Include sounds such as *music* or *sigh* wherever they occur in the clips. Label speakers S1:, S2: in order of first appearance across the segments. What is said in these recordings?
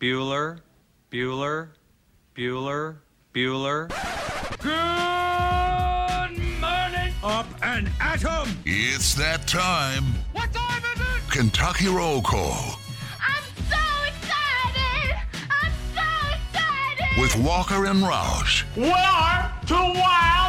S1: Bueller, Bueller, Bueller, Bueller.
S2: Good morning.
S3: Up and at 'em!
S4: It's that time.
S2: What time is it?
S4: Kentucky Roll Call
S5: I'm so excited! I'm so excited!
S4: with Walker and Roush.
S2: We are two wild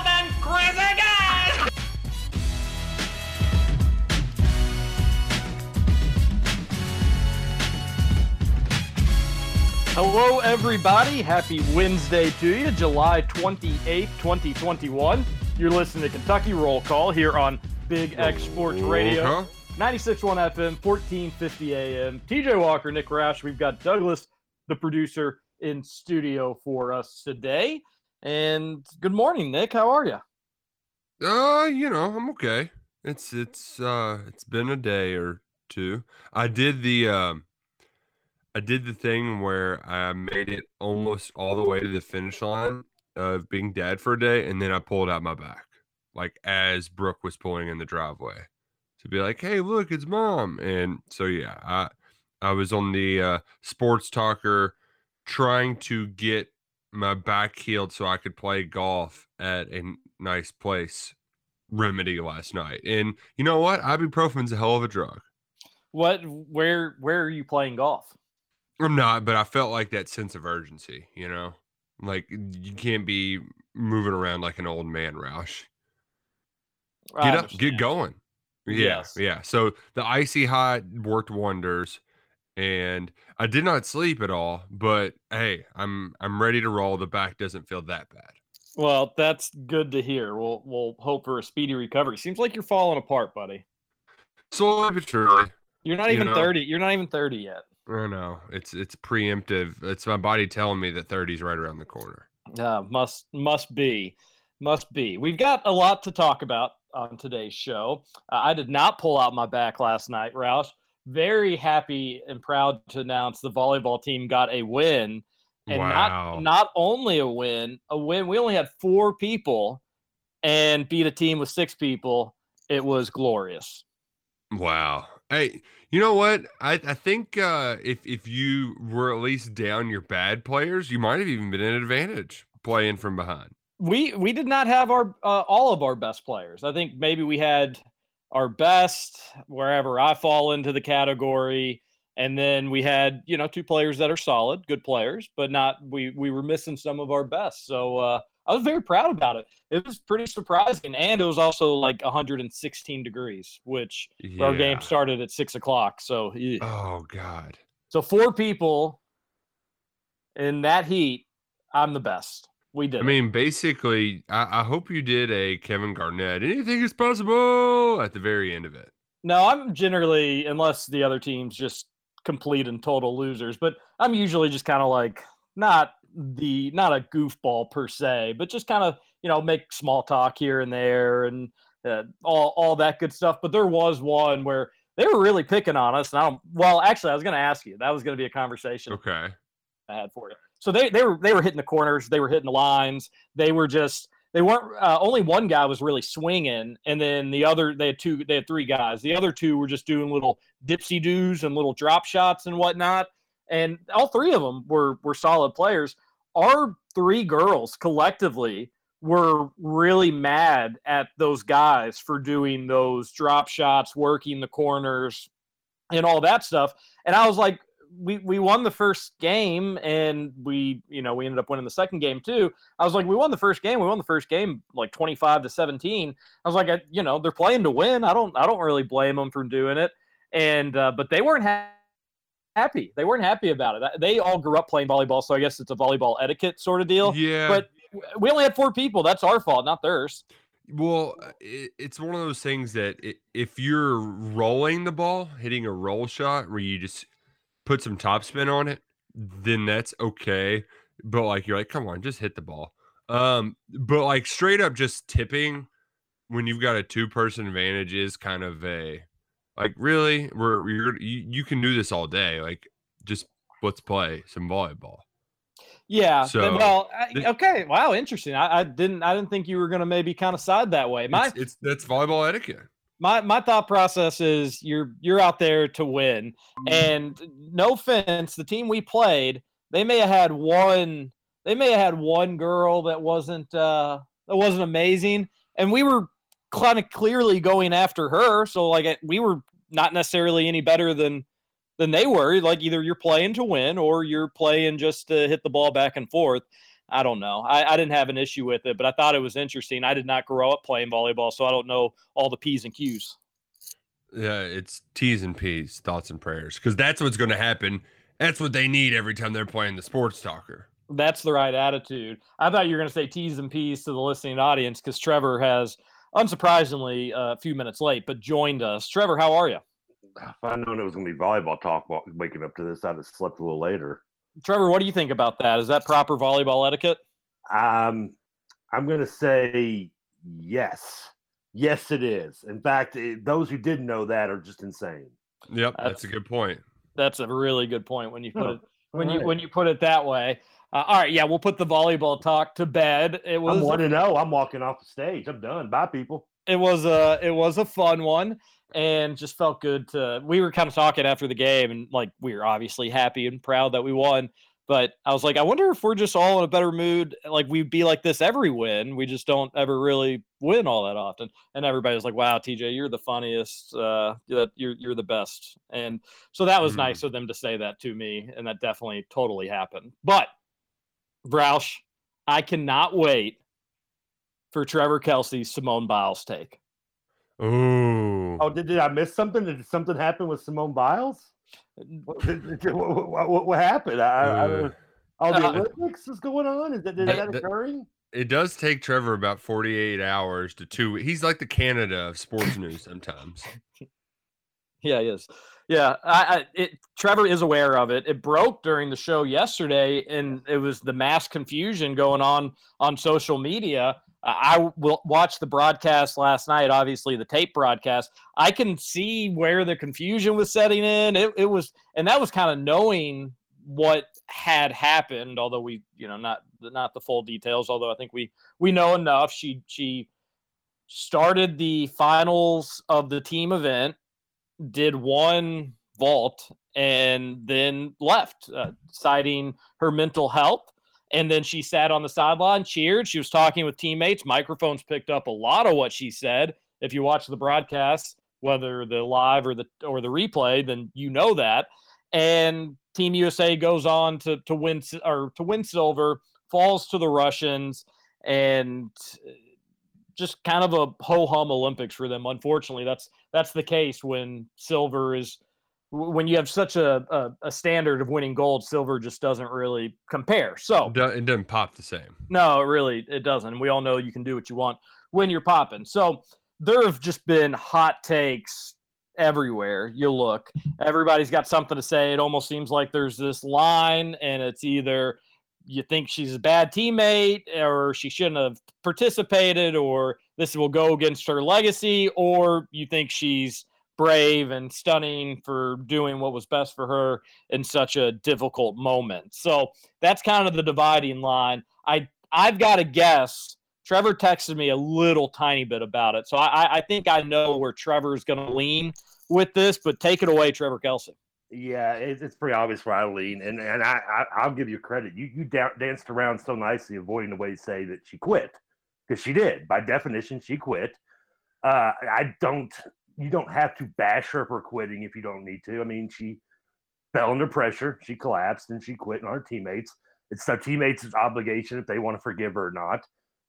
S6: Hello, everybody. Happy Wednesday to you, July 28th, 2021. You're listening to Kentucky Roll Call here on Big X Sports Radio, 96.1 FM, 1450 AM. TJ Walker, Nick Roush. We've got Douglas, the producer, in studio for us today. And good morning, Nick. How are you?
S7: Uh, you know, I'm okay. It's it's uh it's been a day or two. I did the um I did the thing where I made it almost all the way to the finish line of being dad for a day and then I pulled out my back like as Brooke was pulling in the driveway to be like, "Hey, look, it's mom." And so yeah, I I was on the uh sports talker trying to get my back healed so I could play golf at a nice place remedy last night. And you know what? Ibuprofen's a hell of a drug.
S6: What? Where? Where are you playing golf?
S7: I'm not, but I felt like that sense of urgency, you know? Like you can't be moving around like an old man, Roush.
S6: I
S7: Get up, get going. Yeah,
S6: Yes.
S7: yeah. So the icy hot worked wonders. And I did not sleep at all, but hey, I'm I'm ready to roll. The back doesn't feel that bad.
S6: Well, that's good to hear. We'll we'll hope for a speedy recovery. Seems like you're falling apart, buddy.
S7: Slowly but surely.
S6: You're not
S7: You
S6: even
S7: know.
S6: 30. You're not even 30 yet.
S7: I know. It's it's preemptive. It's my body telling me that 30 is right around the corner.
S6: Uh, must must be, must be. We've got a lot to talk about on today's show. Uh, I did not pull out my back last night, Roush. Very happy and proud to announce the volleyball team got a win, and
S7: Wow.
S6: not not only a win, a win. We only had four people, and beat a team with six people. It was glorious.
S7: Wow. Hey, you know what? I, I think uh, if if you were at least down your bad players, you might have even been an advantage playing from behind.
S6: we we did not have our uh, all of our best players. I think maybe we had our best wherever I fall into the category, and then we had you know two players that are solid, good players, but not we we were missing some of our best. So uh, I was very proud about it. It was pretty surprising, and it was also like 116 degrees, which our game started at six o'clock. So.
S7: Oh God.
S6: so four people in that heat. I'm the best. We did.
S7: I mean, basically, I, I hope you did a Kevin Garnett. Anything is possible at the very end of it.
S6: No, I'm generally, unless the other team's just complete and total losers, but I'm usually just kind of like not the not a goofball per se, but just kind of you know make small talk here and there and uh, all all that good stuff. But there was one where they were really picking on us, and I don't. Well, actually, I was going to ask you. That was going to be a conversation
S7: Okay.
S6: I had for you. So they they were they were hitting the corners, they were hitting the lines. They were just they weren't uh, only one guy was really swinging, and then the other they had two they had three guys. The other two were just doing little dipsy doos and little drop shots and whatnot. And all three of them were were solid players. Our three girls collectively were really mad at those guys for doing those drop shots, working the corners, and all that stuff. And I was like, we we won the first game and we you know we ended up winning the second game too. I was like we won the first game. We won the first game like 25 to 17 i was like I, you know they're playing to win. I don't i don't really blame them for doing it. And uh, but they weren't ha- happy they weren't happy about it they all grew up playing volleyball so i guess it's a volleyball etiquette sort of deal
S7: Yeah.
S6: but we only had four people that's our fault not theirs
S7: Well, it, it's one of those things that if you're rolling the ball, hitting a roll shot where you just put some topspin on it, then that's okay. But like you're like, come on, just hit the ball. Um, but like straight up just tipping when you've got a two person advantage is kind of a like really we're you're you, you can do this all day. Like just let's play some volleyball.
S6: Yeah.
S7: So,
S6: well, I- okay. Wow, interesting. I, I didn't. I didn't think you were going to maybe kind of side that way. My
S7: It's, it's that's volleyball etiquette.
S6: my my thought process is you're you're out there to win. And no offense, the team we played, they may have had one they may have had one girl that wasn't uh that wasn't amazing and we were kind of clearly going after her so like we were not necessarily any better than than they were like either you're playing to win or you're playing just to hit the ball back and forth i don't know I, I didn't have an issue with it but i thought it was interesting i did not grow up playing volleyball so i don't know all the p's and q's
S7: Yeah, it's T's and P's, thoughts and prayers, because that's what's going to happen. That's what they need every time they're playing the sports talker.
S6: That's the right attitude. I thought you were going to say T's and P's to the listening audience because Trevor has, unsurprisingly, uh, a few minutes late, but joined us. Trevor, how are you?
S3: If I'd known it was going to be volleyball talk wa- waking up to this, I'd have slept a little later.
S6: Trevor, what do you think about that? Is that proper volleyball etiquette?
S3: Um, I'm going to say yes. Yes, it is. In fact, it, those who didn't know that are just insane.
S7: Yep, that's,
S6: That's-
S7: a good point.
S6: That's a really good point when you put
S3: Oh,
S6: it when you when you put it that way. Uh, all right, yeah, we'll put the volleyball talk to bed. It was
S3: I'm one to know. I'm walking off the stage. I'm done. Bye, people.
S6: it was a it was a fun one and just felt good to we were kind of talking after the game and like we were obviously happy and proud that we won but i was like i wonder if we're just all in a better mood like we'd be like this every win we just don't ever really win all that often and everybody was like wow tj you're the funniest uh that you're you're the best and so that was
S7: Mm.
S6: nice of them to say that to me and that definitely totally happened but Roush, i cannot wait for trevor kelsey's simone biles take
S7: Ooh.
S3: Oh, did, did I miss something? Did something happen with Simone Biles? What, did- did- what, what- what- what happened? I, I,
S7: Uh,
S3: oh, the
S6: uh,
S3: Olympics is going on. Is that, is
S7: Hey,
S3: that
S7: the-
S3: occurring?
S7: It does take Trevor about 48 hours to two. He's like the Canada of sports news sometimes. *laughs*
S6: Yeah, he is. Yeah, I, I it Trevor is aware of it. It broke during the show yesterday, and it was the mass confusion going on on social media. I will watch the broadcast last night, obviously the tape broadcast. I can see where the confusion was setting in. It, it was, and that was kind of knowing what had happened, although we, you know, not not the full details. Although I think we we know enough. She she started the finals of the team event did one vault and then left, uh, citing her mental health. And then she sat on the sideline, cheered. She was talking with teammates. Microphones picked up a lot of what she said. If you watch the broadcast, whether the live or the or the replay, then you know that. And Team USA goes on to to win or to win silver, falls to the Russians, and just kind of a ho hum Olympics for them. Unfortunately, that's that's the case when silver is when you have such a, a, a standard of winning gold. Silver just doesn't really compare. So
S7: It doesn't pop the same.
S6: no, it really it doesn't. We all know you can do what you want when you're popping. So there have just been hot takes everywhere you look. Everybody's got something to say. It almost seems like there's this line, and it's either you think she's a bad teammate, or she shouldn't have participated, or this will go against her legacy, or you think she's brave and stunning for doing what was best for her in such a difficult moment. So that's kind of the dividing line. I I've got to guess. Trevor texted me a little tiny bit about it, so I, I- think I know where Trevor's going to lean with this. But take it away, Trevor Kelsey.
S3: Yeah, it's, it's pretty obvious where I lean, and and I, I I'll give you credit. You you da- danced around so nicely, avoiding the way to say that she quit because she did. By definition, she quit. Uh, I don't. You don't have to bash her for quitting if you don't need to. I mean, she fell under pressure, she collapsed, and she quit. And our teammates, it's our teammates' obligation if they want to forgive her or not.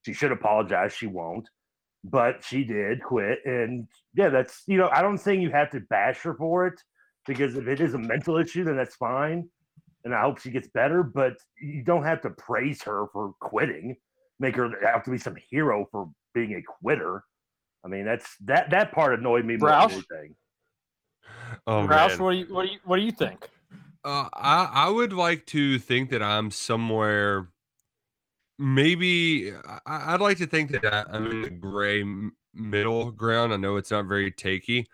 S3: She should apologize. She won't, but she did quit. And yeah, that's you know, I don't think you have to bash her for it because if it is a mental issue, then that's fine. And I hope she gets better, but you don't have to praise her for quitting, make her have to be some hero for being a quitter. I mean, that's that that part annoyed me more
S6: Roush?
S3: than anything.
S7: Oh,
S6: Roush,
S7: man.
S6: what do you what do you what do you think?
S7: Uh, I I would like to think that I'm somewhere. Maybe I, I'd like to think that I, I'm in the gray middle ground. I know it's not very takey.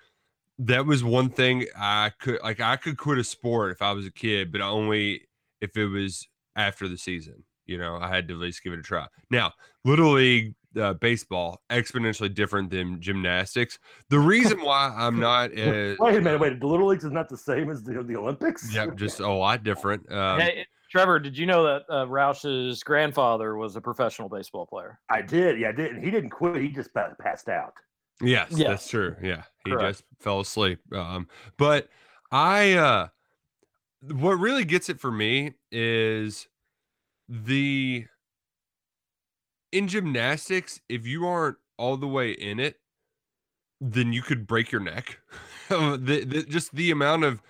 S7: That was one thing I could like. I could quit a sport if I was a kid, but only if it was after the season. You know, I had to at least give it a try. Now, little league, uh, baseball exponentially different than gymnastics. The *laughs* reason why I'm not as
S3: Wait a minute, wait. The Little Leagues is not the same as the, the Olympics?
S7: yeah, just a lot different. Um,
S6: Hey, Trevor, did you know that uh, Roush's grandfather was a professional baseball player?
S3: I did. Yeah, I did. And he didn't quit. He just passed out.
S7: Yes,
S6: Yes.
S7: that's true. Yeah, he
S6: Correct.
S7: just fell asleep. Um, but I, uh, what really gets it for me is the in gymnastics. If you aren't all the way in it, then you could break your neck. *laughs* the, the, just the amount of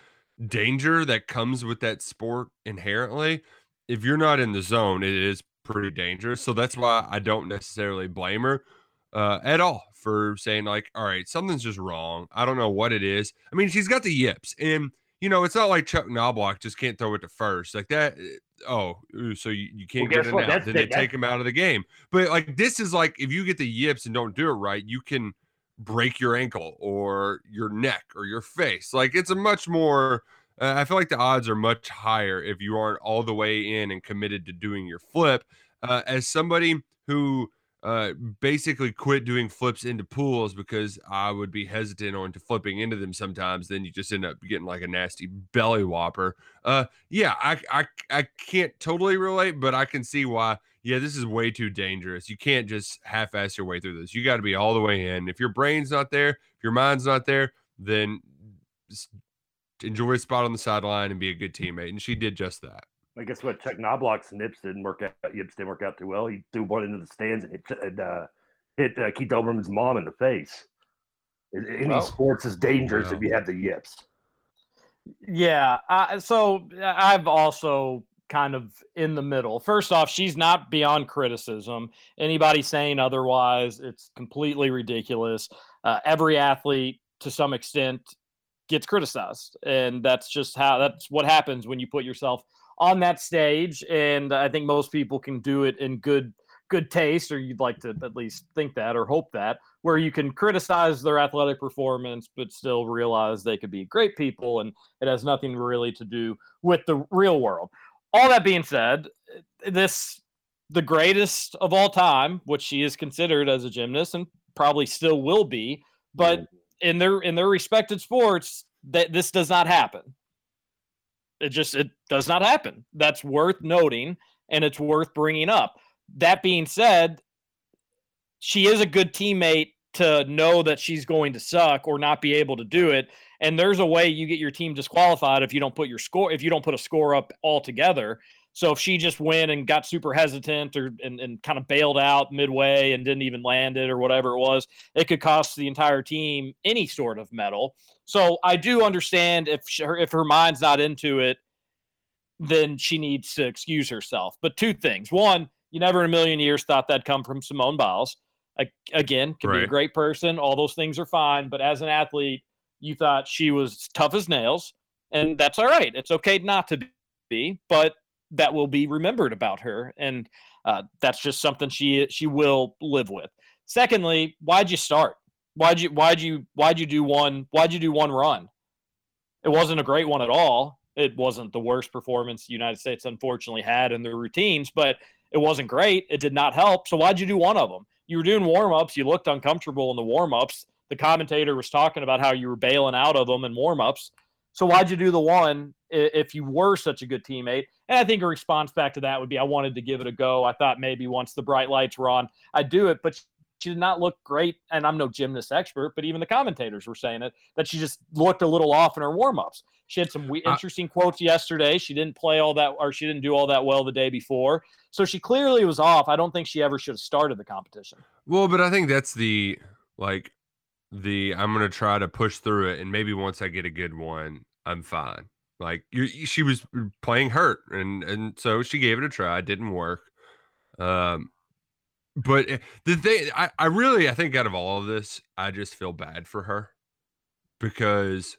S7: danger that comes with that sport inherently. If you're not in the zone, it is pretty dangerous. So that's why I don't necessarily blame her uh, at all for saying like, all right, something's just wrong. I don't know what it is. I mean, she's got the yips, and you know, it's not like Chuck Knobloch just can't throw it to first like that. uh, Oh, so you, you can't
S3: guess
S7: get it
S3: what?
S7: out.
S3: That's
S7: Then
S3: the-
S7: they take him out of the game. But like this is like if you get the yips and don't do it right, you can break your ankle or your neck or your face. Like it's a much more. Uh, I feel like the odds are much higher if you aren't all the way in and committed to doing your flip. Uh, as somebody who uh, basically quit doing flips into pools because I would be hesitant on to flipping into them sometimes. Then you just end up getting like a nasty belly whopper. Uh, yeah, I, I I can't totally relate, but I can see why. Yeah, this is way too dangerous. You can't just half-ass your way through this. You got to be all the way in. If your brain's not there, if your mind's not there, then enjoy a spot on the sideline and be a good teammate. And she did just that.
S3: I guess what Chuck Knobloch's nips didn't work out. Yips didn't work out too well. He threw one into the stands and hit and, uh, hit uh, Keith Olbermann's mom in the face. Any
S6: Wow.
S3: sports is dangerous if you have the yips.
S6: Yeah. I, so uh, I've also kind of in the middle. First off, she's not beyond criticism. Anybody saying otherwise, it's completely ridiculous. Uh, every athlete, to some extent, gets criticized, and that's just how that's what happens when you put yourself on that stage. And I think most people can do it in good good taste, or you'd like to at least think that or hope that, where you can criticize their athletic performance, but still realize they could be great people, and it has nothing really to do with the real world. All that being said, this the greatest of all time, which she is considered as a gymnast and probably still will be, but mm-hmm. in their in their respected sports, that this does not happen. It just it does not happen. That's worth noting and it's worth bringing up. That being said, she is a good teammate to know that she's going to suck or not be able to do it. And there's a way you get your team disqualified if you don't put your score if you don't put a score up altogether. So if she just went and got super hesitant or and, and kind of bailed out midway and didn't even land it or whatever it was, it could cost the entire team any sort of medal. So I do understand if she, her if her mind's not into it, then she needs to excuse herself. But two things: one, you never in a million years thought that'd come from Simone Biles. A- Again, could be a great person. All those things are fine. But as an athlete, you thought she was tough as nails, and that's all right. It's okay not to be, but that will be remembered about her, and uh, that's just something she she will live with. Secondly, why'd you start? Why'd you why'd you why'd you do one why'd you do one run? It wasn't a great one at all. It wasn't the worst performance the United States unfortunately had in their routines, but it wasn't great. It did not help. So why'd you do one of them? You were doing warm ups. You looked uncomfortable in the warm ups. The commentator was talking about how you were bailing out of them in warm ups. So why'd you do the one if you were such a good teammate? And I think a response back to that would be, I wanted to give it a go. I thought maybe once the bright lights were on, I'd do it. But she did not look great. And I'm no gymnast expert, but even the commentators were saying it that she just looked a little off in her warm ups. She had some we-
S7: I-
S6: interesting quotes yesterday. She didn't play all that, or she didn't do all that well the day before. So she clearly was off. I don't think she ever should have started the competition.
S7: Well, but I think that's the like the I'm gonna try to push through it, and maybe once I get a good one, I'm fine. Like you, she was playing hurt, and and so she gave it a try. It didn't work. Um, but eh, the thing, I I really I think out of all of this, I just feel bad for her because,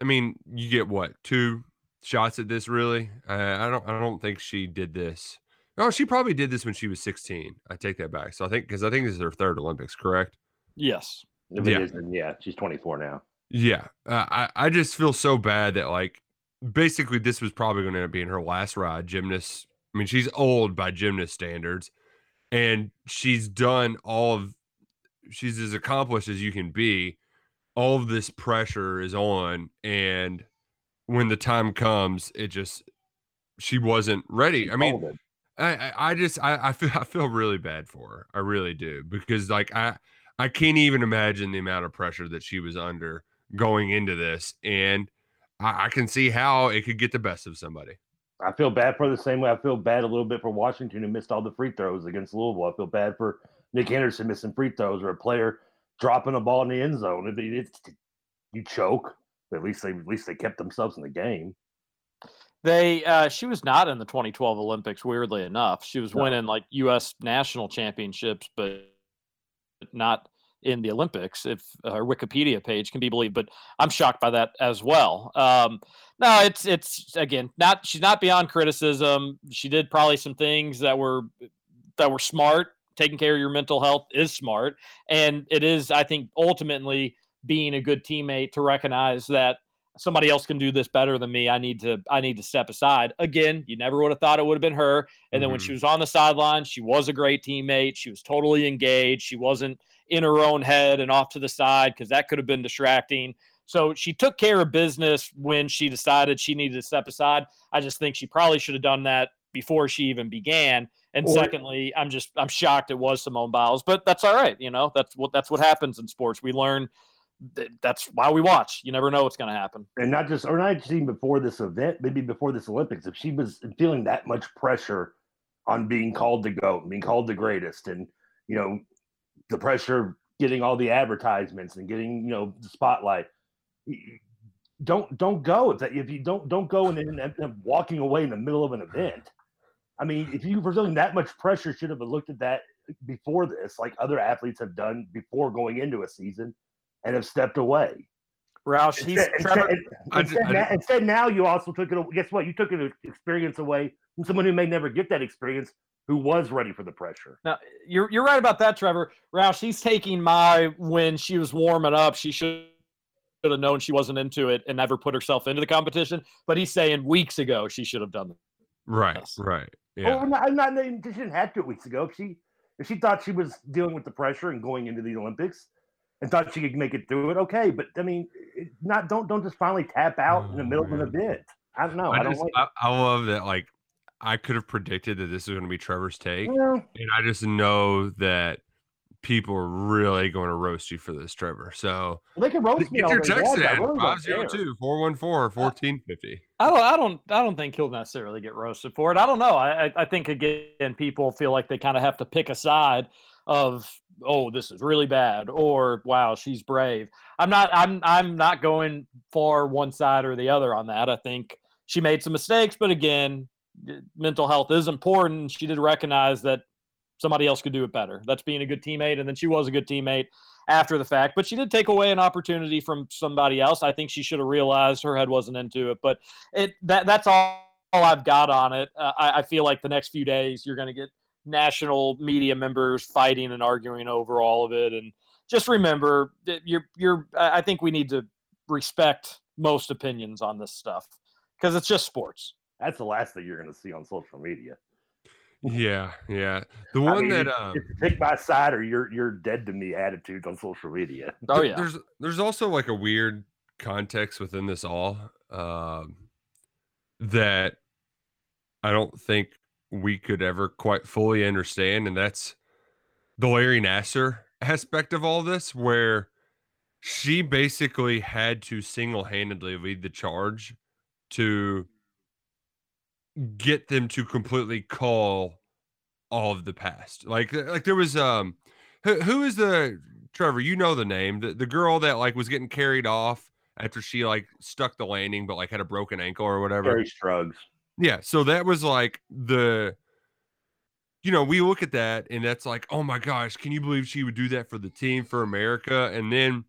S7: I mean, you get what two shots at this really? I, I don't I don't think she did this. No, she probably did this when she was 16. I take that back. So I think because I think this is her third Olympics, correct?
S6: Yes.
S3: If
S7: Yeah.
S3: isn't, yeah, she's 24 now.
S7: Yeah. Uh, I I just feel so bad that like basically this was probably going to end up being her last ride. Gymnast. I mean, she's old by gymnast standards, and she's done all of she's as accomplished as you can be all of this pressure is on and when the time comes it just she wasn't ready i mean I, I I just I, I feel I feel really bad for her. I really do because like I I can't even imagine the amount of pressure that she was under going into this, and I, I can see how it could get the best of somebody.
S3: I feel bad for the same way I feel bad a little bit for Washington who missed all the free throws against Louisville. I feel bad for Nick Anderson missing free throws or a player dropping a ball in the end zone. It, it's you choke, but at least they at least they kept themselves in the game.
S6: They uh, she was not in the 2012 Olympics. Weirdly enough, she was
S3: No.
S6: winning like U.S. national championships, but not in the Olympics. If her Wikipedia page can be believed, but I'm shocked by that as well. Um, no, it's it's again not she's not beyond criticism. She did probably some things that were that were smart. Taking care of your mental health is smart, and it is I think ultimately being a good teammate to recognize that somebody else can do this better than me. I need to I need to step aside. Again, you never would have thought it would have been her. And then when
S7: Mhm.
S6: she was on the sideline, she was a great teammate. She was totally engaged. She wasn't in her own head and off to the side because that could have been distracting. So she took care of business when she decided she needed to step aside. I just think she probably should have done that before she even began. And
S3: Or-
S6: secondly, I'm just I'm shocked it was Simone Biles, but that's all right. You know, that's what that's what happens in sports. We learn th- that's why we watch. You never know what's going to happen.
S3: and not just or not just even before this event, maybe before this Olympics, if she was feeling that much pressure on being called the GOAT, being called the greatest, and you know, the pressure of getting all the advertisements and getting, you know, the spotlight. Don't don't go if that if you don't don't go and then end up walking away in the middle of an event. I mean, if you were feeling that much pressure, should have looked at that before this, like other athletes have done before going into a season and have stepped away.
S6: Roush, he's
S3: Instead,
S6: Trevor.
S3: instead,
S7: I
S3: instead,
S7: I
S3: now, instead now you also took it. Guess what? You took an experience away from someone who may never get that experience, who was ready for the pressure.
S6: Now you're you're right about that, Trevor. Roush, he's taking my when she was warming up, she should have known she wasn't into it and never put herself into the competition. But he's saying weeks ago she should have done that.
S7: Right,
S6: Yes.
S7: right, yeah.
S3: Oh, no, I'm not. She didn't have to weeks ago. If she if she thought she was dealing with the pressure and going into the Olympics and thought she could make it through it, okay. But I mean, not don't don't just finally tap out in the
S7: Oh,
S3: middle of an oh,
S7: man.
S3: event. I don't know. I,
S7: I
S3: don't
S7: just
S3: like.
S7: I, I love that like I could have predicted that this was going to be Trevor's take,
S3: Well,
S7: and I just know that people are really going to roast you for this, Trevor. So
S3: they can roast *laughs* me
S7: get your text in
S3: really
S7: 502 414 1450.
S6: I don't I don't I don't think he'll necessarily get roasted for it. I don't know. I I, I think again people feel like they kind of have to pick a side of oh this is really bad or wow she's brave. I'm not I'm I'm not going for one side or the other on that. I think she made some mistakes, but again, mental health is important. She did recognize that somebody else could do it better. That's being a good teammate, and then she was a good teammate after the fact. But she did take away an opportunity from somebody else. I think she should have realized her head wasn't into it. But it that that's all, all I've got on it. Uh, I, I feel like the next few days you're going to get national media members fighting and arguing over all of it. And just remember that you're you're. I think we need to respect most opinions on this stuff because it's just sports.
S3: That's the last thing you're going to see on social media.
S7: Yeah, yeah. The
S3: I
S7: one
S3: mean,
S7: that
S3: it's,
S7: um,
S3: it's pick my side or you're you're dead to me attitudes on social media.
S6: Oh yeah.
S7: There's there's also like a weird context within this all um, that I don't think we could ever quite fully understand, and that's the Larry Nassar aspect of all this, where she basically had to single handedly lead the charge to get them to completely call all of the past. Like like there was um who, who is the Trevor, you know the name, the, the girl that like was getting carried off after she like stuck the landing but like had a broken ankle or whatever.
S3: Kerri Strug.
S7: Yeah, so that was like the you know, we look at that and that's like, "Oh my gosh, can you believe she would do that for the team for America?" And then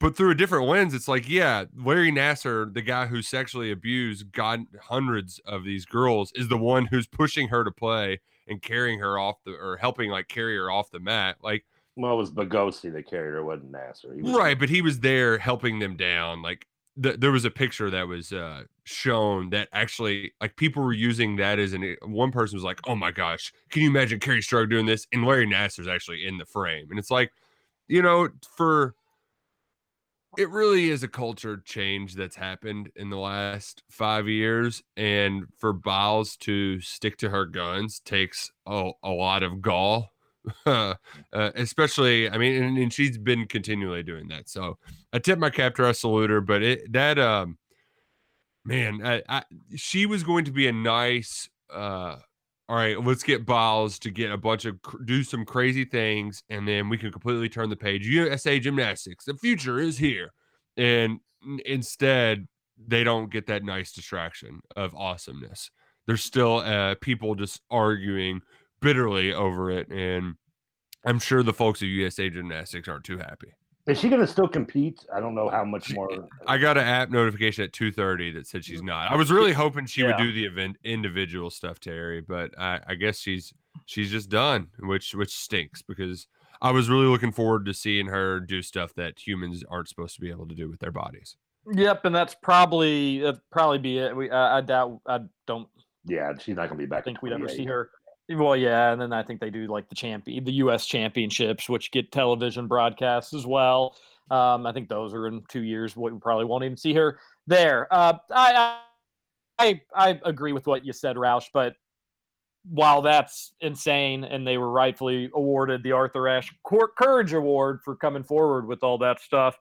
S7: but through a different lens, it's like, yeah, Larry Nassar, the guy who sexually abused God hundreds of these girls, is the one who's pushing her to play and carrying her off the or helping like carry her off the mat. Like
S3: Well, it was Bagosi that carried her, wasn't Nassar. Was,
S7: Right, but he was there helping them down. Like th- there was a picture that was uh, shown that actually like people were using that as an one person was like, "Oh my gosh, can you imagine Kerri Strug doing this?" And Larry Nassar's actually in the frame, and it's like, you know, for it really is a culture change that's happened in the last five years, and for Biles to stick to her guns takes a, a lot of gall. *laughs* uh, especially, I mean, and, and she's been continually doing that. So I tip my cap to her, I salute her, but it that um man, I, I she was going to be a nice uh all right, let's get Biles to get a bunch of do some crazy things, and then we can completely turn the page. USA Gymnastics, the future is here, and instead they don't get that nice distraction of awesomeness. There's still uh, people just arguing bitterly over it, and I'm sure the folks at USA Gymnastics aren't too happy.
S3: Is she going to still compete? I don't know how much
S7: She-
S3: more.
S7: I got an app notification at 2:30 that said she's not. I was really hoping she would do the event individual stuff, Terry, but I, I guess she's she's just done, which which stinks because I was really looking forward to seeing her do stuff that humans aren't supposed to be able to do with their bodies.
S6: Yep, and that's probably that'd probably be it. We I, I doubt I don't
S3: Yeah, she's not going to be back.
S6: I
S3: think
S6: we'd ever see her. Well, yeah, and then I think they do like the champion, the U.S. championships, which get television broadcasts as well. Um, I think those are in two years. We probably won't even see her there. Uh, I, I I agree with what you said, Roush, but while that's insane, and they were rightfully awarded the Arthur Ashe Cour- Courage Award for coming forward with all that stuff,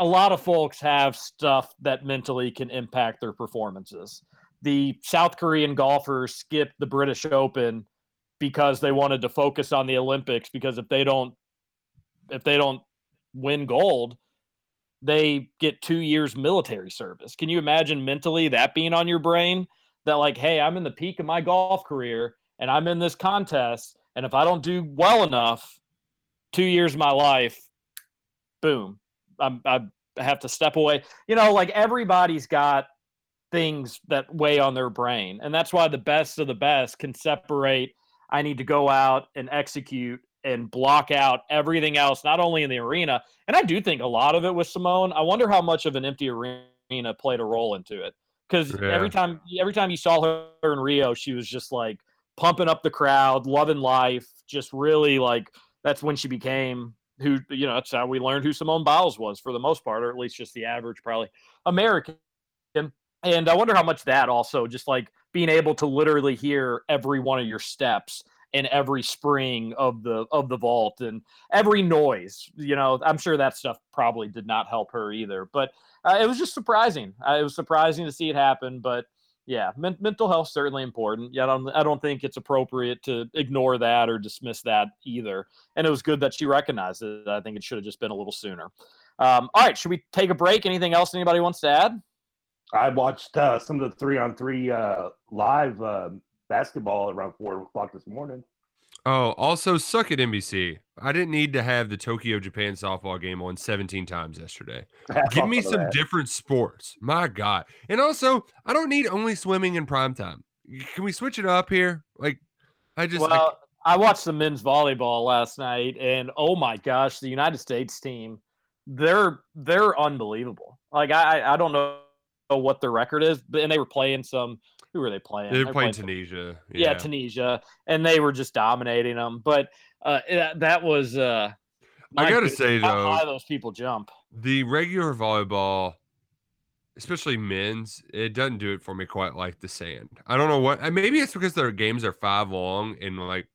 S6: a lot of folks have stuff that mentally can impact their performances the South Korean golfers skipped the British Open because they wanted to focus on the Olympics because if they don't if they don't win gold, they get 2 years military service. Can you imagine mentally that being on your brain that like hey, I'm in the peak of my golf career and I'm in this contest and if I don't do well enough 2 years of my life boom. I'm I have to step away. You know, like everybody's got things that weigh on their brain. And that's why the best of the best can separate I need to go out and execute and block out everything else, not only in the arena. And I do think a lot of it was Simone. I wonder how much of an empty arena played a role into it. Because
S7: Yeah.
S6: every time every time you saw her in Rio, she was just like pumping up the crowd, loving life, just really like that's when she became who you know, that's how we learned who Simone Biles was for the most part, or at least just the average probably American and I wonder how much that also just like being able to literally hear every one of your steps and every spring of the of the vault and every noise. You know, I'm sure that stuff probably did not help her either. But uh, it was just surprising. Uh, it was surprising to see it happen. But yeah, men- mental health certainly important. Yeah, I don't, I don't think it's appropriate to ignore that or dismiss that either. And it was good that she recognized it. I think it should have just been a little sooner. Um, all right, should we take a break? Anything else anybody wants to add?
S3: I watched uh, some of the three on three uh, live uh, basketball around four o'clock this morning.
S7: Oh, also suck at NBC. I didn't need to have the Tokyo Japan softball game on 17 times yesterday. *laughs* Give me some
S3: that.
S7: different sports. My God. And also, I don't need only swimming in prime time. Can we switch it up here? Like, I just I-
S6: well, I watched the men's volleyball last night, and oh my gosh, the United States team, they're they're unbelievable. Like I I- I don't know what their record is, but and they were playing some. Who were they playing? They were
S7: playing
S6: some-
S7: Tunisia.
S6: yeah. Tunisia, and they were just dominating them. But uh, that, that was uh,
S7: I gotta
S6: good-
S7: say,
S6: how
S7: though-
S6: high those people jump.
S7: the regular volleyball, especially men's, it doesn't do it for me quite like the sand. I don't know what. Maybe it's because their games are five long and like,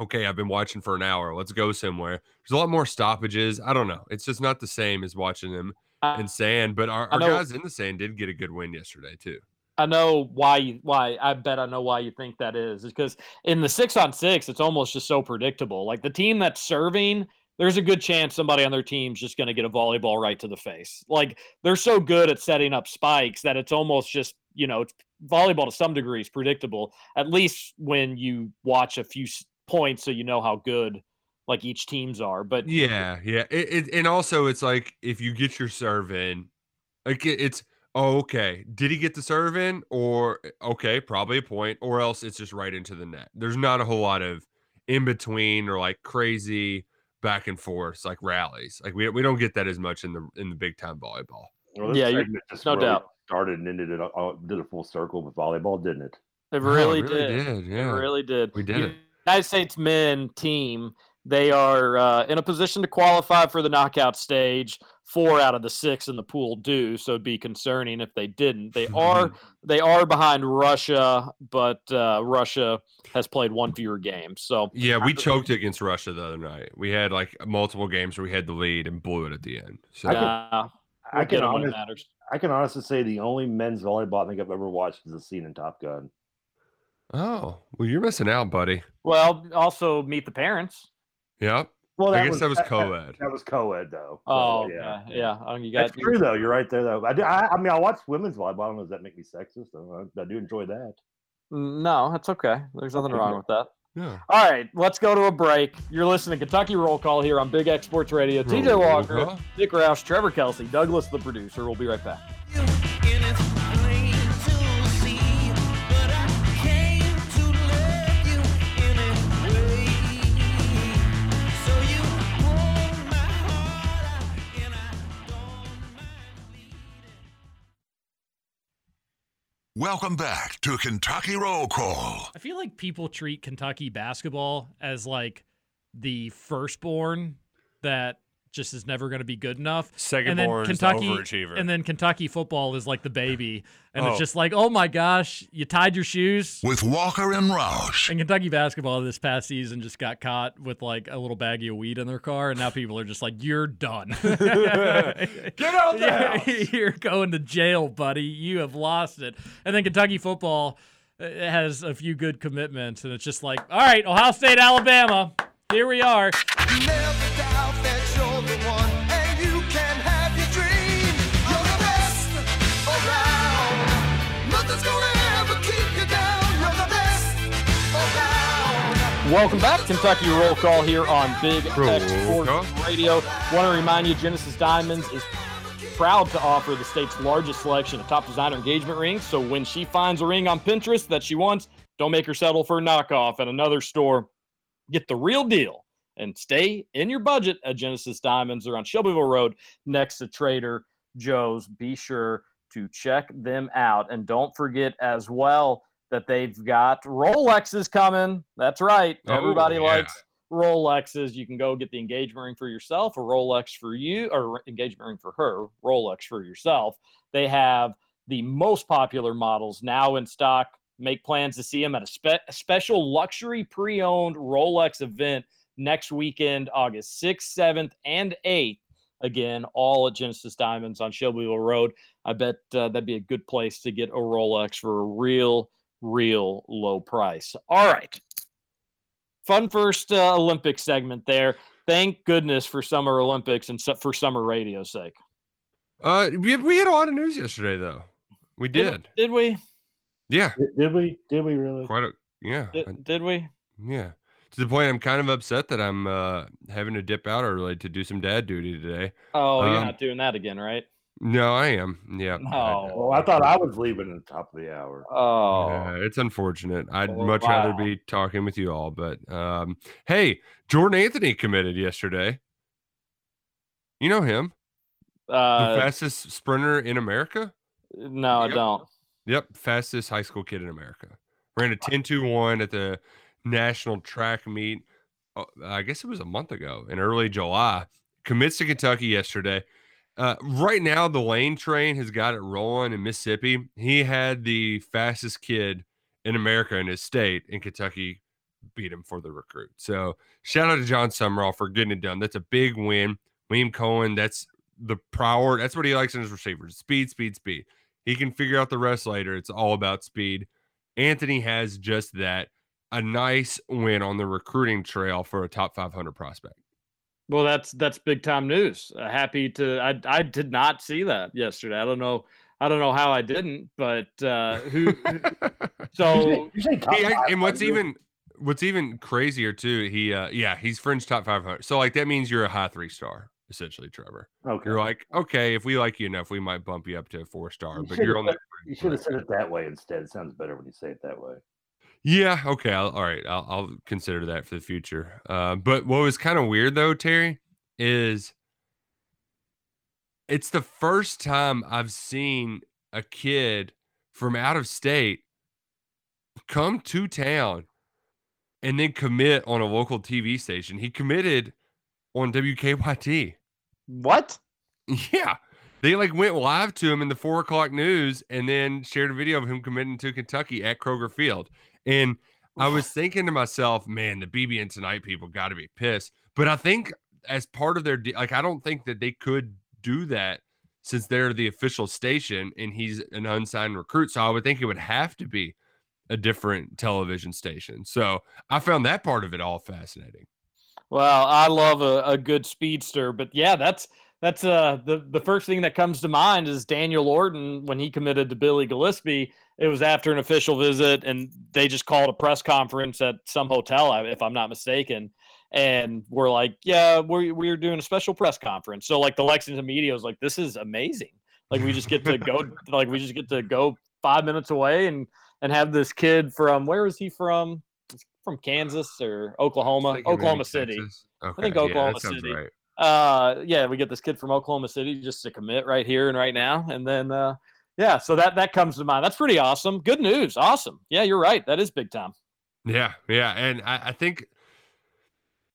S7: okay, I've been watching for an hour. Let's go somewhere. There's a lot more stoppages. I don't know. It's just not the same as watching them In sand. But our, our
S6: know-
S7: guys in the sand did get a good win yesterday too.
S6: I know why you why I bet I know why you think that is. Is because in the six on six, it's almost just so predictable. Like the team that's serving, there's a good chance somebody on their team's just going to get a volleyball right to the face. Like they're so good at setting up spikes that it's almost just you know it's, volleyball to some degree is predictable. At least when you watch a few points, so you know how good like each teams are. But
S7: Yeah, yeah. It, it, and also, it's like if you get your serve in, like it, it's oh, okay. Did he get the serve in, or eh, okay, probably a point, or else it's just right into the net. There's not a whole lot of in between or like crazy back and forth like rallies. Like we we don't get that as much in the in the big time volleyball.
S3: Well,
S6: Yeah,
S3: this
S6: you're-
S3: just
S6: no
S3: really
S6: doubt.
S3: Started and ended it. all- Did a full circle with volleyball, didn't it?
S6: It
S7: Oh,
S6: really, did.
S7: did. Yeah.
S6: It really did.
S7: We did it.
S6: United States men team, they are uh, in a position to qualify for the knockout stage. Four out of the six in the pool do, so it'd be concerning if they didn't. They *laughs* are they are behind Russia, but uh, Russia has played one fewer game. So
S7: Yeah, we choked against Russia the other night. We had like multiple games where we had the lead and blew it at the end. So
S3: I can-
S6: uh,
S3: I
S6: we'll
S3: can
S6: get 'em when it
S3: honest. I can honestly say the only men's volleyball I think I've ever watched is the scene in Top Gun.
S7: Oh, well, you're missing out, buddy.
S6: Well, also meet the parents.
S7: Yep.
S3: Well,
S7: I guess that was
S3: That,
S7: co-ed.
S3: that was co-ed though. So,
S6: Oh yeah, yeah. Oh, you got
S3: That's true though. You're right there though. I, do, I, I mean, I watch women's volleyball. I don't know does that make me sexist. Though. I, I do enjoy that.
S6: No, that's okay. There's nothing wrong with that.
S7: Yeah.
S6: All right, let's go to a break. You're listening to Kentucky Roll Call here on Big X Sports Radio. TJ Walker,
S7: call.
S6: Dick Roush, Trevor Kelsey, Douglas the producer. We'll be right back.
S4: Welcome back to Kentucky Roll Call.
S8: I feel like people treat Kentucky basketball as like the firstborn that just is never going to be good enough.
S9: Second
S8: and then
S9: born is the
S8: Kentucky
S9: overachiever.
S8: and then Kentucky football is like the baby, and
S9: Oh.
S8: it's just like, oh my gosh, you tied your shoes.
S4: With Walker and Roush.
S8: And Kentucky basketball this past season just got caught with like a little baggie of weed in their car, and now people are just like, "You're done. *laughs* *laughs* Get
S9: out the house." *laughs*
S8: You're going to jail, buddy. You have lost it." And then Kentucky football uh, has a few good commitments, and it's just like, "All right, Ohio State, Alabama, here we are."
S6: Welcome back, Kentucky Roll Call here on Big X Sports. Radio. Want to remind you, Genesis Diamonds is proud to offer the state's largest selection of top designer engagement rings. So when she finds a ring on Pinterest that she wants, don't make her settle for a knockoff at another store. Get the real deal and stay in your budget at Genesis Diamonds. They're on Shelbyville Road next to Trader Joe's. Be sure to check them out. And don't forget as well that they've got Rolexes coming. That's right.
S7: Oh,
S6: Everybody
S7: yeah.
S6: likes Rolexes. You can go get the engagement ring for yourself, a Rolex for you, or engagement ring for her, Rolex for yourself. They have the most popular models now in stock. Make plans to see them at a, spe- a special luxury pre owned Rolex event next weekend, August 6th, 7th, and 8th. Again, all at Genesis Diamonds on Shelbyville Road. I bet uh, that'd be a good place to get a Rolex for a real, real low price. All right. Fun first uh, Olympic segment there. Thank goodness for Summer Olympics and su- for Summer Radio's sake.
S7: Uh, we, we had a lot of news yesterday, though. We did.
S6: Did we?
S7: Yeah.
S3: Did, did we? Did we really?
S7: Quite a, yeah.
S6: Did, did we?
S7: Yeah. To the point I'm kind of upset that I'm uh, having to dip out early to do some dad duty today.
S6: Oh, you're
S7: Um,
S6: not doing that again, right?
S7: No, I am. Yeah. I-
S3: Well, I thought I was leaving at the top of the hour.
S6: Oh,
S7: Yeah, it's unfortunate. I'd
S6: Oh,
S7: much rather be talking with you all, but um, hey, Jordan Anthony committed yesterday. You know him, the
S6: uh,
S7: fastest sprinter in America.
S6: no, I don't.
S7: Yep, fastest high school kid in America. Ran a 10-2-1 at the national track meet. uh, I guess it was a month ago in early July. Commits to Kentucky yesterday. Uh, right now, the lane train has got it rolling in Mississippi. He had the fastest kid in America in his state, and Kentucky beat him for the recruit. So shout out to Jon Sumrall for getting it done. That's a big win. Liam Coen, that's the power. That's what he likes in his receivers. Speed, speed, speed. He can figure out the rest later. It's all about speed. Anthony has just that. A nice win on the recruiting trail for a top 500 prospect.
S6: Well, that's that's big time news. Uh, happy to. I I did not see that yesterday. I don't know. I don't know how I didn't, but uh, who? *laughs* so
S3: You say top
S7: He-
S3: five
S7: and what's even what's even crazier too, he uh yeah, he's fringe top 500. So like that means you're a high 3 star essentially, Trevor.
S3: Okay.
S7: You're like, okay, if we like you enough, we might bump you up to a 4 star,
S3: You
S7: but you're on the *laughs*
S3: You should have said it that way instead. It sounds better when you say it that way.
S7: Yeah, okay. I'll, all right. I'll, I'll consider that for the future. Uh, but what was kind of weird though, Terry, is it's the first time I've seen a kid from out of state come to town and then commit on a local TV station. He committed on WKYT.
S6: What?
S7: Yeah. They like went live to him in the four o'clock news and then shared a video of him committing to Kentucky at Kroger Field. And I was thinking to myself, man, the BBN tonight people got to be pissed. But I think as part of their like, I don't think that they could do that since they're the official station and he's an unsigned recruit. So I would think it would have to be a different television station. So I found that part of it all fascinating.
S6: Well, I love a, a good speedster, but yeah, that's that's uh the the first thing that comes to mind is Daniel Orton when he committed to Billy Gillispie. It was after an official visit, and they just called a press conference at some hotel, if I'm not mistaken. And we're like, yeah, we're we're doing a special press conference. So like the Lexington media was like, this is amazing. Like we just get to go, *laughs* like we just get to go five minutes away and and have this kid from where is he from? From Kansas or Oklahoma? Oklahoma City.
S7: Okay.
S6: I think Oklahoma
S7: sounds
S6: City.
S7: right.
S6: Uh yeah we get this kid from oklahoma city just to commit right here and right now and then uh yeah so that that comes to mind. That's pretty awesome. Good news. Awesome. Yeah you're right. That is big time.
S7: Yeah, yeah, and I, I think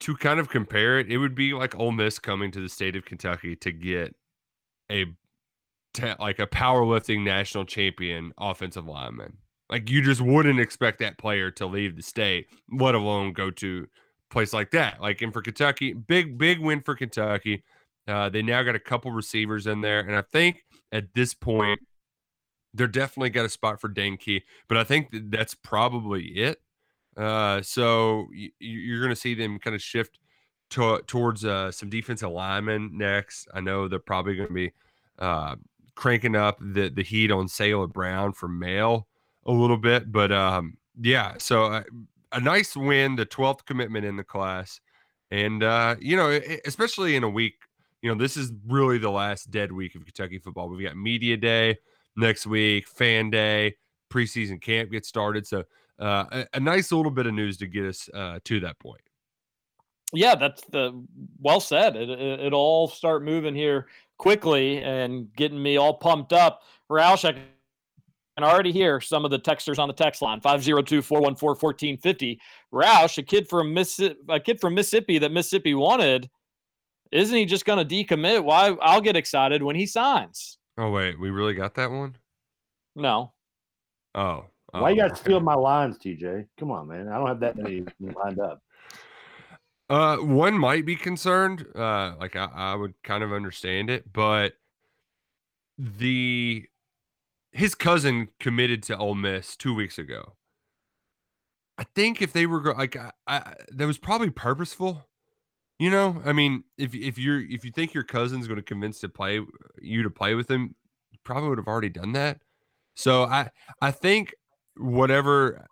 S7: to kind of compare it, it would be like Ole Miss coming to the state of Kentucky to get a like a powerlifting national champion offensive lineman. Like you just wouldn't expect that player to leave the state, let alone go to place like that. Like and for Kentucky, big big win for Kentucky. Uh, they now got a couple receivers in there, and I think at this point they're definitely got a spot for Dane Key, but I think that that's probably it. Uh, so y- you're going to see them kind of shift to, towards uh, some defensive linemen next. I know they're probably going to be uh, cranking up the the heat on Sailor Brown for Mail a little bit, but um, yeah. So uh, a nice win, the 12th commitment in the class, and uh, you know, especially in a week. You know, this is really the last dead week of Kentucky football. We've got media day next week, fan day, preseason camp gets started. So uh, a, a nice little bit of news to get us uh, to that point.
S6: yeah that's the well said it, it, it'll all start moving here quickly and getting me all pumped up roush i can already hear some of the texters on the text line 502-414-1450 roush a kid from mississippi a kid from mississippi that mississippi wanted isn't he just going to decommit why i'll get excited when he signs
S7: Oh wait, we really got that one.
S6: no
S7: Oh,
S3: Why you
S7: oh,
S3: got to steal my lines, TJ? Come on, man. I don't have that many *laughs* lined up.
S7: Uh, one might be concerned. Uh, like I, I would kind of understand it, but the his cousin committed to Ole Miss two weeks ago. I think if they were like, I, I, that was probably purposeful. You know, I mean, if if you're if you think your cousin's going to convince to play you to play with him, you probably would have already done that. So I I think whatever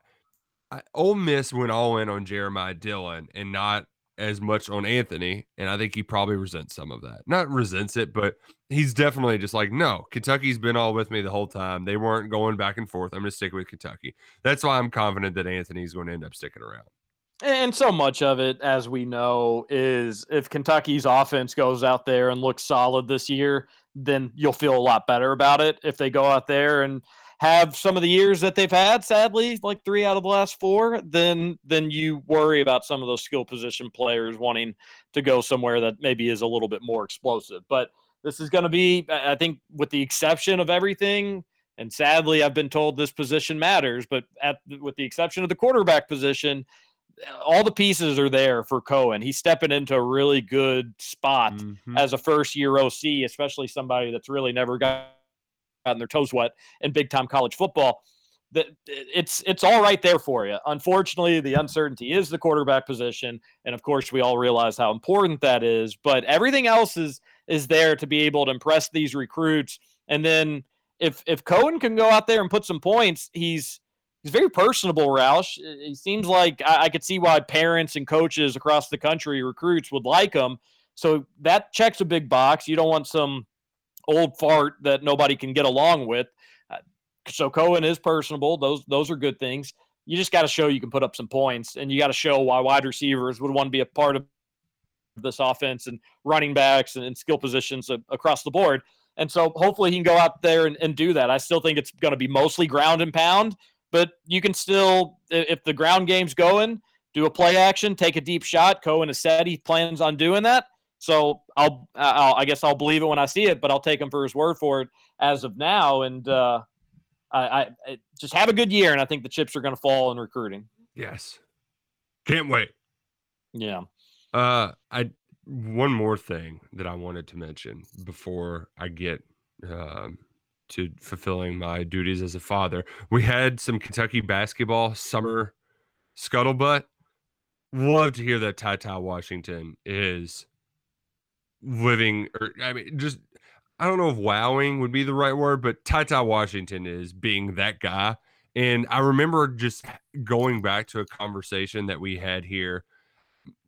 S7: I, Ole Miss went all in on Jeremiah Dillon and not as much on Anthony, and I think he probably resents some of that. Not resents it, but he's definitely just like, no, Kentucky's been all with me the whole time. They weren't going back and forth. I'm going to stick with Kentucky. That's why I'm confident that Anthony's going to end up sticking around.
S6: And so much of it, as we know, is if Kentucky's offense goes out there and looks solid this year, then you'll feel a lot better about it. If they go out there and have some of the years that they've had, sadly, like three out of the last four, then then you worry about some of those skill position players wanting to go somewhere that maybe is a little bit more explosive. But this is going to be, I think, with the exception of everything. And sadly, I've been told this position matters, but at with the exception of the quarterback position, all the pieces are there for Coen. He's stepping into a really good spot
S7: Mhm.
S6: as a first year OC, especially somebody that's really never got- gotten their toes wet in big time college football. That uh, it's it's all right there for you. Unfortunately, the uncertainty is the quarterback position, and of course, we all realize how important that is. But everything else is is there to be able to impress these recruits. And then if if Coen can go out there and put some points, he's he's very personable, Roush. Uh, he seems like I, I could see why parents and coaches across the country, recruits, would like him. So that checks a big box. You don't want some old fart that nobody can get along with. Uh, so Coen is personable. Those those are good things. You just got to show you can put up some points, and you got to show why wide receivers would want to be a part of this offense and running backs and, and skill positions across the board. And so hopefully he can go out there and, and do that. I still think it's going to be mostly ground and pound, but you can still, if the ground game's going, do a play action, take a deep shot. Coen has said he plans on doing that. So I'll, I'll I guess I'll believe it when I see it, but I'll take him for his word for it as of now. And uh, I, I, just have a good year, and I think the chips are going to fall in recruiting.
S7: Yes. Can't wait.
S6: Yeah.
S7: Uh, I one more thing that I wanted to mention before I get um, to fulfilling my duties as a father. We had some Kentucky basketball summer scuttlebutt. Love to hear that Ty Ty Washington is living, or I mean, just I don't know if wowing would be the right word, but Ty Washington is being that guy. And I remember just going back to a conversation that we had here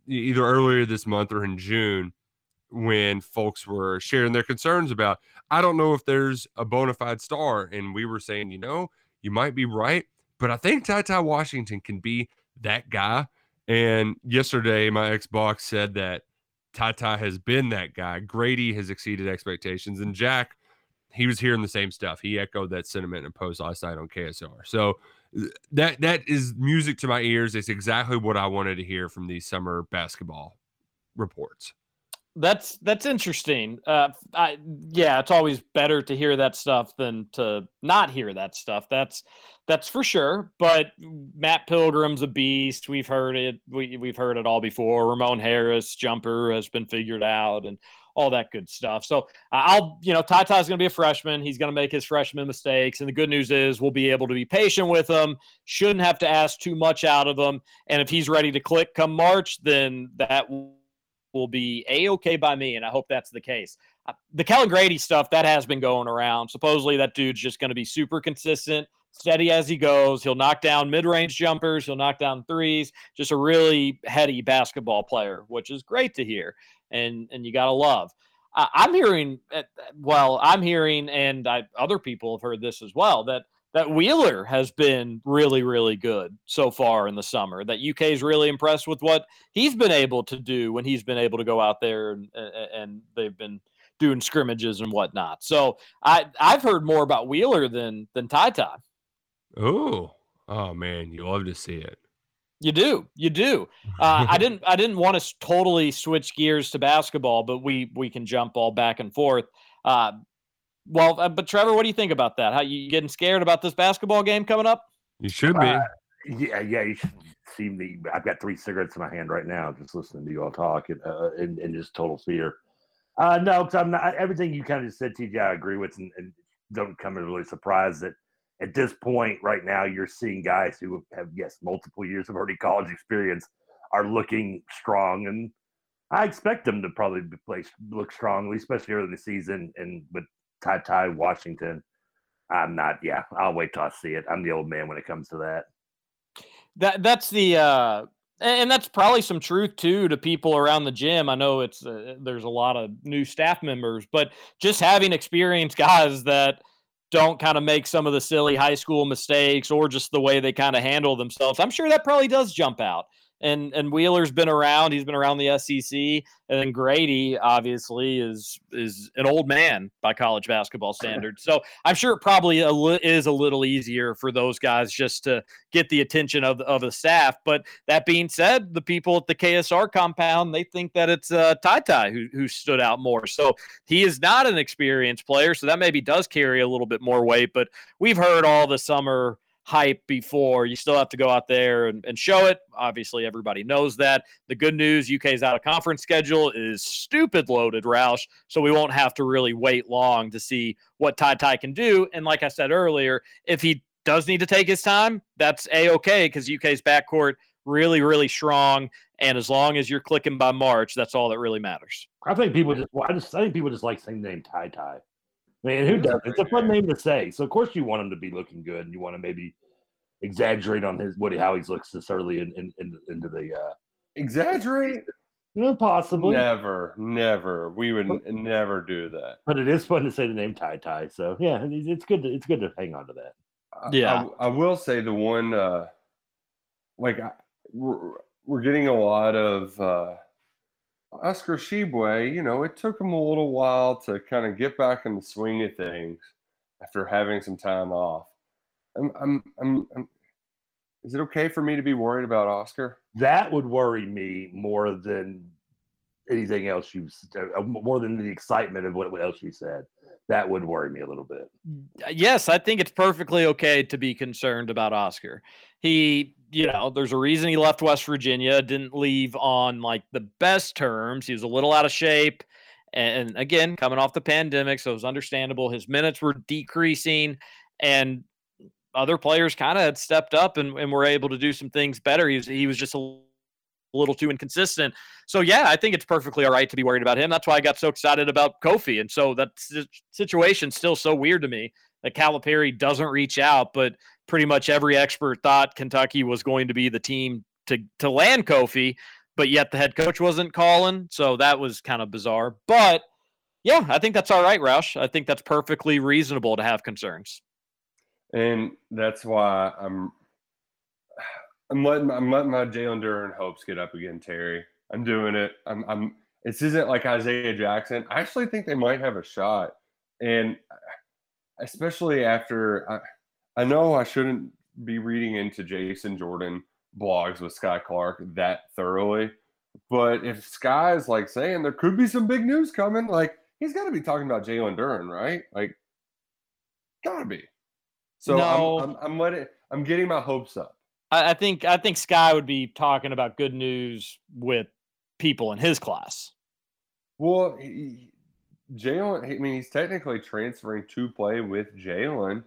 S7: either earlier this month or in June when folks were sharing their concerns about I don't know if there's a bona fide star and we were saying, you know, you might be right, but I think Ty Washington can be that guy. And yesterday my Xbox said that Ty has been that guy. Grady has exceeded expectations and Jack he was hearing the same stuff. He echoed that sentiment in post last night on KSR. So that that is music to my ears. It's exactly what I wanted to hear from these summer basketball reports.
S6: That's that's interesting. Uh, I, yeah, it's always better to hear that stuff than to not hear that stuff. That's that's for sure. But Matt Pilgrim's a beast. We've heard it. We we've heard it all before. Ramon Harris jumper has been figured out, and all that good stuff. So I'll, you know, Ty Ty's going to be a freshman. He's going to make his freshman mistakes. And the good news is we'll be able to be patient with him. Shouldn't have to ask too much out of him. And if he's ready to click come March, then that will will be a okay by me, and I hope that's the case. Uh, the Kellan Grady stuff that has been going around. Supposedly that dude's just going to be super consistent, steady as he goes. He'll knock down mid-range jumpers, he'll knock down threes. Just a really heady basketball player, which is great to hear, and and you got to love. I'm hearing, uh, well, I'm hearing, and I, other people have heard this as well that that Wheeler has been really, really good so far in the summer. That UK is really impressed with what he's been able to do when he's been able to go out there and, and they've been doing scrimmages and whatnot. So I I've heard more about Wheeler than than Ty Ty.
S7: Oh, oh man, you love to see it.
S6: You do, you do. Uh, I *laughs* didn't I didn't want to totally switch gears to basketball, but we we can jump all back and forth. Uh, well, uh, but Trevor, what do you think about that? How you getting scared about this basketball game coming up?
S7: You should be.
S3: Uh, yeah, yeah. You should see me. I've got three cigarettes in my hand right now, just listening to you all talk and uh, and, and just total fear. Uh, no, because I'm not. Everything you kind of said, TJ, I agree with, and, and don't come as really surprised that at this point right now you're seeing guys who have yes multiple years of already college experience are looking strong, and I expect them to probably be play, look strongly, especially early in the season. And with Ty Ty Washington, I'm not. Yeah, I'll wait till I see it. I'm the old man when it comes to that.
S6: That that's the uh and that's probably some truth too to people around the gym. I know it's uh, there's a lot of new staff members, but just having experienced guys that don't kind of make some of the silly high school mistakes or just the way they kind of handle themselves. I'm sure that probably does jump out. And and Wheeler's been around. He's been around the SEC, and then Grady obviously is is an old man by college basketball *laughs* standards. So I'm sure it probably a li- is a little easier for those guys just to get the attention of the, of the staff. But that being said, the people at the KSR compound they think that it's uh, Ty Ty who who stood out more. So he is not an experienced player, so that maybe does carry a little bit more weight. But we've heard all the summer hype before. You still have to go out there and, and show it. Obviously, everybody knows that. The good news UK's out of conference schedule is stupid loaded, Roush. So we won't have to really wait long to see what Ty Ty can do. And like I said earlier, if he does need to take his time, that's a okay because UK's backcourt really, really strong. And as long as you're clicking by March, that's all that really matters.
S3: I think people just. I just. I think people just like saying the name Ty Ty. Man, who does? It's a fun name to say. So of course you want him to be looking good, and you want to maybe exaggerate on his what how he looks this early in, in, in into the. uh
S9: Exaggerate?
S3: Yeah, possibly.
S9: Never, never. We would n- never do that.
S3: But it is fun to say the name Ty Ty. So yeah, it's it's good. To, it's good to hang on to that.
S9: I-
S6: Yeah.
S9: I, I will say the one, uh, like, I, we're, we're getting a lot of uh,
S7: Oscar Tshiebwe, you know, it took him a little while to kind of get back in the swing of things after having some time off. I'm, I'm, I'm, I'm is it okay for me to be worried about Oscar?
S3: That would worry me more than anything else you've s- uh, uh more than the excitement of what, what else you said. That would worry me a little bit.
S6: Mm, uh, yes, I think it's perfectly okay to be concerned about Oscar. He, you know, there's a reason he left West Virginia, didn't leave on like the best terms. He was a little out of shape. And again, coming off the pandemic, so it was understandable. His minutes were decreasing, and other players kind of had stepped up and, and were able to do some things better. He was, he was just a little too inconsistent. So yeah, I think it's perfectly all right to be worried about him. That's why I got so excited about Kofi. And so that si- situation's still so weird to me that Calipari doesn't reach out, but pretty much every expert thought Kentucky was going to be the team to to land Kofi, but yet the head coach wasn't calling. So that was kind of bizarre. But yeah, I think that's all right, Roush. I think that's perfectly reasonable to have concerns.
S7: And that's why I'm I'm letting I'm letting my Jalen Duren hopes get up again, Terry. I'm doing it. I'm I'm this isn't like Isaiah Jackson. I actually think they might have a shot. And especially after I, I know I shouldn't be reading into Jason Jordan blogs with Skyy Clark that thoroughly. But if Skyy is like saying there could be some big news coming, like he's got to be talking about Jalen Duren, right? Like, gotta be. So
S6: No.
S7: I'm, I'm, I'm letting, I'm getting my hopes up.
S6: I, I think I think Skyy would be talking about good news with people in his class.
S7: Well, he- Jalen, I mean, he's technically transferring to play with Jalen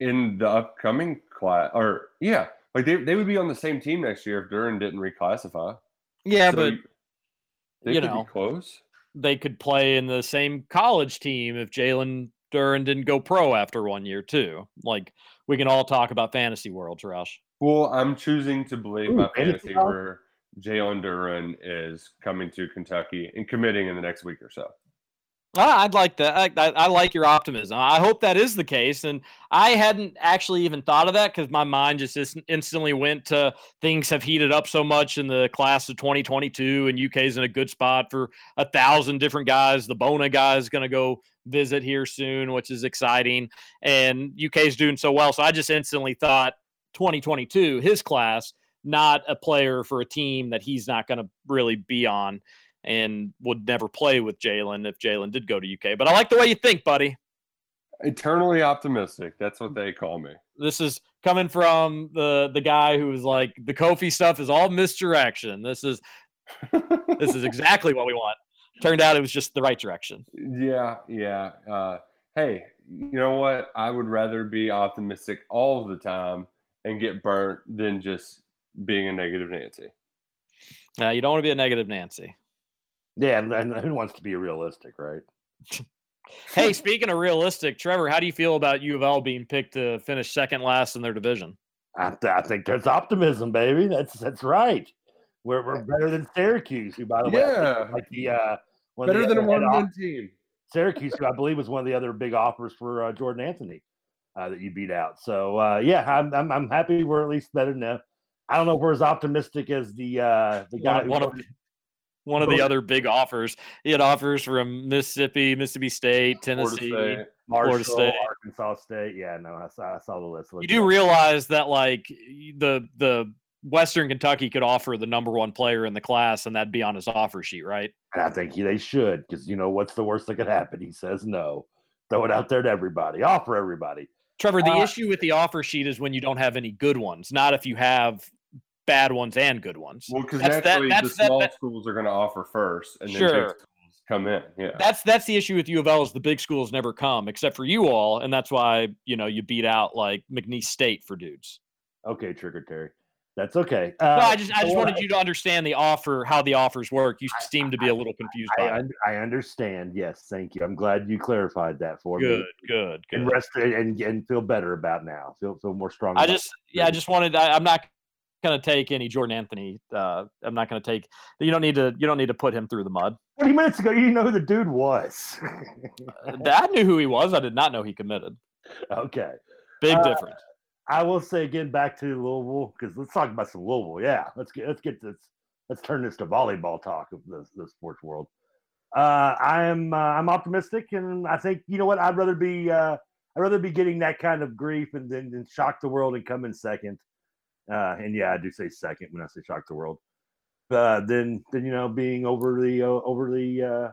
S7: in the upcoming class, or yeah, like they, they would be on the same team next year if Duren didn't reclassify.
S6: Yeah,
S7: So
S6: but
S7: you- they
S6: you
S7: could
S6: know.
S7: be close.
S6: they could play in the same college team if Jalen Duren didn't go pro after one year too. Like we can all talk about fantasy worlds, Rush.
S7: Well, I'm choosing to believe
S3: Ooh,
S7: my
S3: fantasy
S7: fantasy
S3: ball?
S7: where Jalen Duren is coming to Kentucky and committing in the next week or so.
S6: I'd like that. I, I, I like your optimism. I hope that is the case. And I hadn't actually even thought of that because my mind just instantly went to things have heated up so much in the class of 2022, and UK's in a good spot for a thousand different guys. The Bona guy is going to go visit here soon, which is exciting. And UK's doing so well. So I just instantly thought 2022, his class, not a player for a team that he's not going to really be on and would never play with Jalen if Jalen did go to UK. But I like the way you think, buddy.
S7: Eternally optimistic. That's what they call me.
S6: This is coming from the the guy who was like the Kofi stuff is all misdirection. This is *laughs* this is exactly what we want. Turned out it was just the right direction.
S7: Yeah, yeah. Uh, hey, you know what? I would rather be optimistic all the time and get burnt than just being a negative Nancy.
S6: Uh, you don't want to be a negative Nancy.
S3: Yeah, and, and who wants to be realistic, right? *laughs*
S6: Hey, speaking of realistic, Trevor, how do you feel about U of L being picked to finish second last in their division?
S3: I, th- I think there's optimism, baby. That's that's right. We're, we're better than Syracuse, who by the way, I think
S7: Yeah.
S3: is like the uh, one
S7: Better
S3: the
S7: than a one
S3: off-
S7: win team.
S3: Syracuse, who I believe was one of the other big offers for uh, Jordan Anthony uh, that you beat out. So uh, yeah, I'm, I'm I'm happy we're at least better than them. I don't know if we're as optimistic as the uh, the guy.
S6: One,
S3: who
S6: one of
S3: voted-
S6: one of the other big offers. He had offers from Mississippi, Mississippi State,
S7: Florida
S6: Tennessee.
S7: State.
S3: Marshall,
S6: Florida State.
S3: Arkansas State. Yeah, no, I saw, I saw the list.
S6: You do realize that like the the Western Kentucky could offer the number one player in the class, and that'd be on his offer sheet, right?
S3: And I think he, they should, because you know what's the worst that could happen? He says no. Throw it out there to everybody. Offer everybody.
S6: Trevor, the
S3: Uh,
S6: issue with the offer sheet is when you don't have any good ones, not if you have bad ones and good ones.
S7: Well, because
S6: That's- that- that's-
S7: the small
S6: that-
S7: schools are going to offer first, and then
S6: Sure.
S7: big schools come in. Yeah.
S6: That's that's the issue with U of L is the big schools never come except for you all, and that's why you know you beat out like McNeese State for dudes.
S3: Okay, Trigger Terry. That's okay.
S6: No,
S3: Uh,
S6: I just I just wanted you to understand the offer, how the offers work. You seem to be a little confused
S3: I,
S6: by it.
S3: I understand. Yes, thank you. I'm glad you clarified that for
S6: Good,
S3: me.
S6: good,
S3: And
S6: good.
S3: And rest and, and feel better about now. Feel feel more strong.
S6: I just yeah, I just wanted. I, I'm not gonna take any Jordan Anthony. Uh, I'm not gonna take. You don't need to. You don't need to put him through the mud.
S3: 20 minutes ago, you didn't know who the dude was.
S6: Uh, I knew who he was. I did not know he committed.
S3: okay.
S6: Big
S3: Uh,
S6: difference.
S3: I will say again back to Louisville because let's talk about some Louisville. Yeah, let's get let's get this let's turn this to volleyball talk of the, the sports world. Uh, I'm uh, I'm optimistic, and I think you know what I'd rather be uh, I'd rather be getting that kind of grief and then shock the world and come in second. Uh, and yeah, I do say second when I say shock the world. Uh, then then you know being overly uh, overly uh,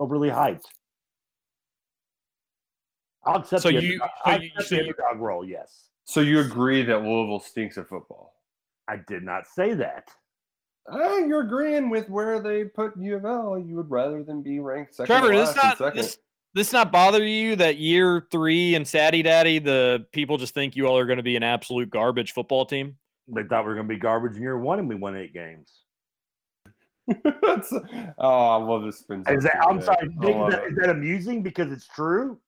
S3: overly hyped. I'll accept
S6: So
S3: the,
S6: you-
S3: I'll
S6: so you-
S3: accept
S6: so
S3: the
S6: you-
S3: underdog role. Yes,
S7: So you agree that Louisville stinks at football?
S3: I did not say that.
S7: Uh, you're agreeing with where they put U of L. You would rather than be ranked second.
S6: Trevor,
S7: to
S6: does
S7: last and
S6: not
S7: second.
S6: this, this not bother you that year three and Saddy Daddy, the people just think you all are going to be an absolute garbage football team?
S3: They thought we were going to be garbage in year one, and we won eight games.
S7: Oh, I love this spin.
S3: Is that, I'm sorry, Nick, is,
S7: love
S3: that,
S7: it.
S3: is that amusing because it's true?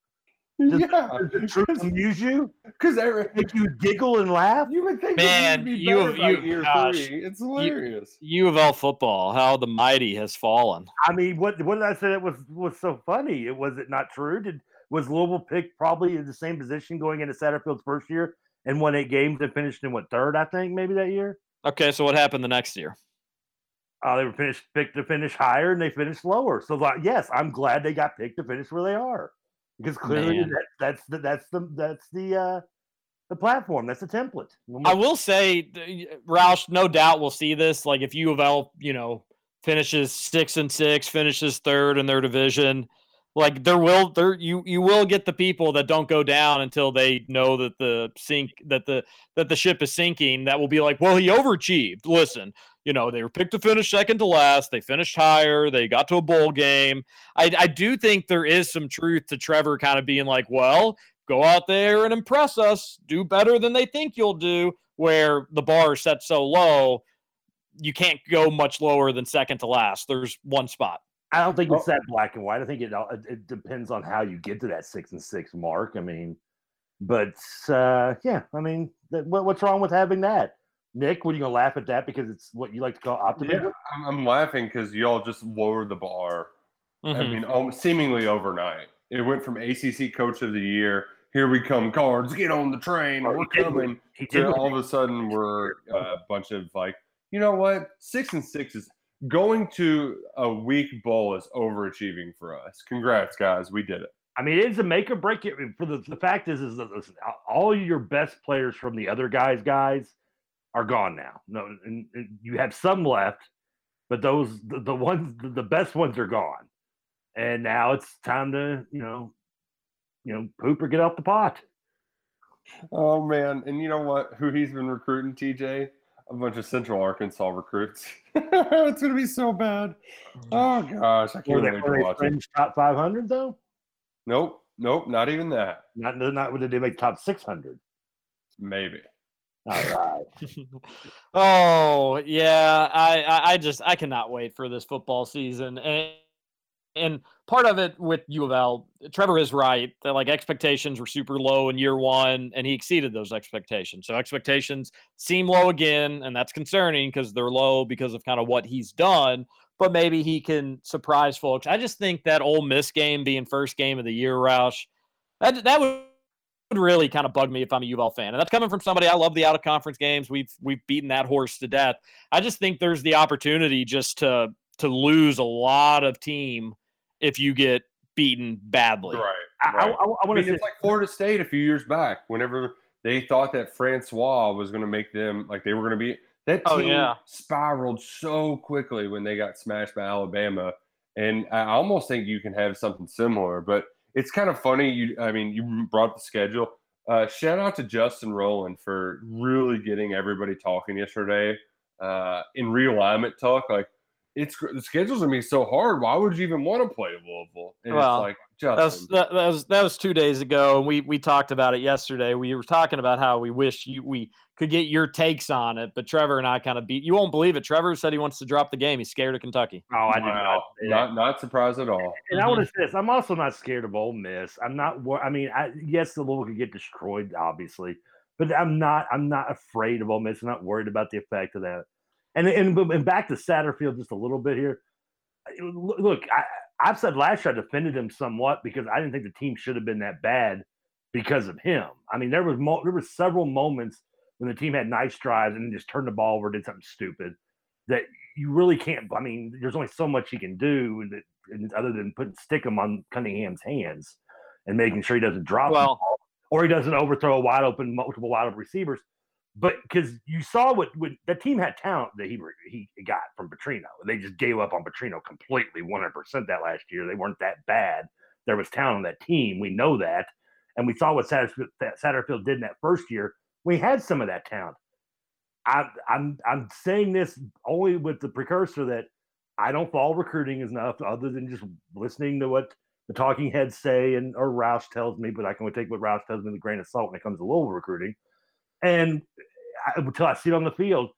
S3: Does,
S7: Yeah,
S3: does the truth amuse you?
S7: because
S3: Make you giggle and laugh?
S7: you would think
S6: Man,
S7: you'd be
S6: you
S7: better
S6: have-
S7: by
S6: you-
S7: year
S6: gosh,
S7: three. It's hilarious.
S6: U of L football, how the mighty has fallen.
S3: I mean, what what did I say that was was so funny? It was it not true? Did was Louisville picked probably in the same position going into Satterfield's first year and won eight games and finished in what third? I think maybe that year.
S6: Okay, so what happened the next year?
S3: Uh, they were finished picked to finish higher and they finished lower. So like, yes, I'm glad they got picked to finish where they are because clearly that, that's the that's the that's the uh the platform. That's the template.
S6: I will say, Roush, no doubt we'll see this. Like if U of L, you know, finishes six and six, finishes third in their division, like there will there you you will get the people that don't go down until they know that the sink that the that the ship is sinking. That will be like, well, he overachieved. Listen, you know, they were picked to finish second to last. They finished higher. They got to a bowl game. I I do think there is some truth to Trevor kind of being like, well, go out there and impress us, do better than they think you'll do, where the bar is set so low, you can't go much lower than second to last. There's one spot.
S3: I don't think it's
S7: Oh.
S3: that black and white. I think it all- it, it depends on how you get to that six and six mark. I mean, but uh, yeah, I mean, that, what, what's wrong with having that? Nick, what are you gonna laugh at that because it's what you like to call optimism?
S7: Yeah, I'm, I'm laughing because y'all just lowered the bar. I
S6: Mhm.
S7: mean, um, seemingly overnight. It went from ACC Coach of the Year. Here we come, cards. Get on the train.
S3: Oh,
S7: We're
S3: he did
S7: coming.
S3: Did
S7: all of a sudden, we're a bunch of like, you know what? Six and six is going to a weak bowl is overachieving for us. Congrats, guys. We did it.
S3: I mean, it's a make or break. It for the the fact is, is that listen, all your best players from the other guys, guys, are gone now. No, and, and you have some left, but those the, the ones the, the best ones are gone, and now it's time to you know, you know, poop or get out the pot.
S7: Oh man, and you know what? Who he's been recruiting, TJ? A bunch of Central Arkansas recruits. *laughs* it's gonna be so bad. Oh gosh, I can't
S3: they,
S7: wait
S3: were
S7: to
S3: they
S7: watch it.
S3: fringe top five hundred though?
S7: Nope, nope, not even that.
S3: Not not would they make top six hundred?
S7: Maybe.
S3: All right. *laughs*
S6: Oh yeah, I, I I just I cannot wait for this football season, and and part of it with U of L, Trevor is right that like expectations were super low in year one, and he exceeded those expectations. So expectations seem low again, and that's concerning because they're low because of kind of what he's done. But maybe he can surprise folks. I just think that Ole Miss game being first game of the year, Roush, that that would really kind of bug me if I'm a Uval fan. And that's coming from somebody I love the out of conference games. We've we've beaten that horse to death. I just think there's the opportunity just to to lose a lot of team if you get beaten badly.
S7: Right.
S3: I, I,
S7: right.
S3: I, I
S7: I
S3: want
S7: mean,
S3: to say
S7: it's like Florida State a few years back, whenever they thought that Francois was going to make them like they were going to be. That
S6: Oh,
S7: team
S6: yeah.
S7: spiraled so quickly when they got smashed by Alabama, and I almost think you can have something similar. But it's kind of funny. You, I mean, you brought the schedule. Uh, shout out to Justin Rowland for really getting everybody talking yesterday uh, in realignment talk. Like, it's the schedule's gonna be so hard. Why would you even want to play Louisville? And
S6: Well,
S7: it's like
S6: That was,
S7: Justin,
S6: that, that was that was two days ago, and we we talked about it yesterday. We were talking about how we wish you we could get your takes on it, but Trevor and I kind of beat. You won't believe it. Trevor said he wants to drop the game. He's scared of Kentucky.
S3: Oh, I did not.
S7: Wow. Not not surprised at all.
S3: And I want to say this: I'm also not scared of Ole Miss. I'm not. wor- I mean, I, yes, the Louisville could get destroyed, obviously, but I'm not. I'm not afraid of Ole Miss. I'm not worried about the effect of that. And and, and back to Satterfield just a little bit here. Look, I, I've said last year I defended him somewhat because I didn't think the team should have been that bad because of him. I mean, there was mo- there was several moments when the team had nice drives and just turned the ball over, did something stupid. that you really can't. I mean, there's only so much he can do that, and other than putting stick him on Cunningham's hands and making sure he doesn't drop the
S6: Well-
S3: ball or he doesn't overthrow a wide open multiple wide open receivers. But because you saw what, what the team had talent that he he got from Petrino, they just gave up on Petrino completely, 100% that last year. They weren't that bad. There was talent on that team. We know that, and we saw what Satterfield, Satterfield did in that first year. We had some of that talent. I, I'm I'm saying this only with the precursor that I don't follow recruiting enough, other than just listening to what the talking heads say and or Roush tells me, but I can only take what Roush tells me with a grain of salt when it comes to Louisville recruiting. And I, until I see it on the field,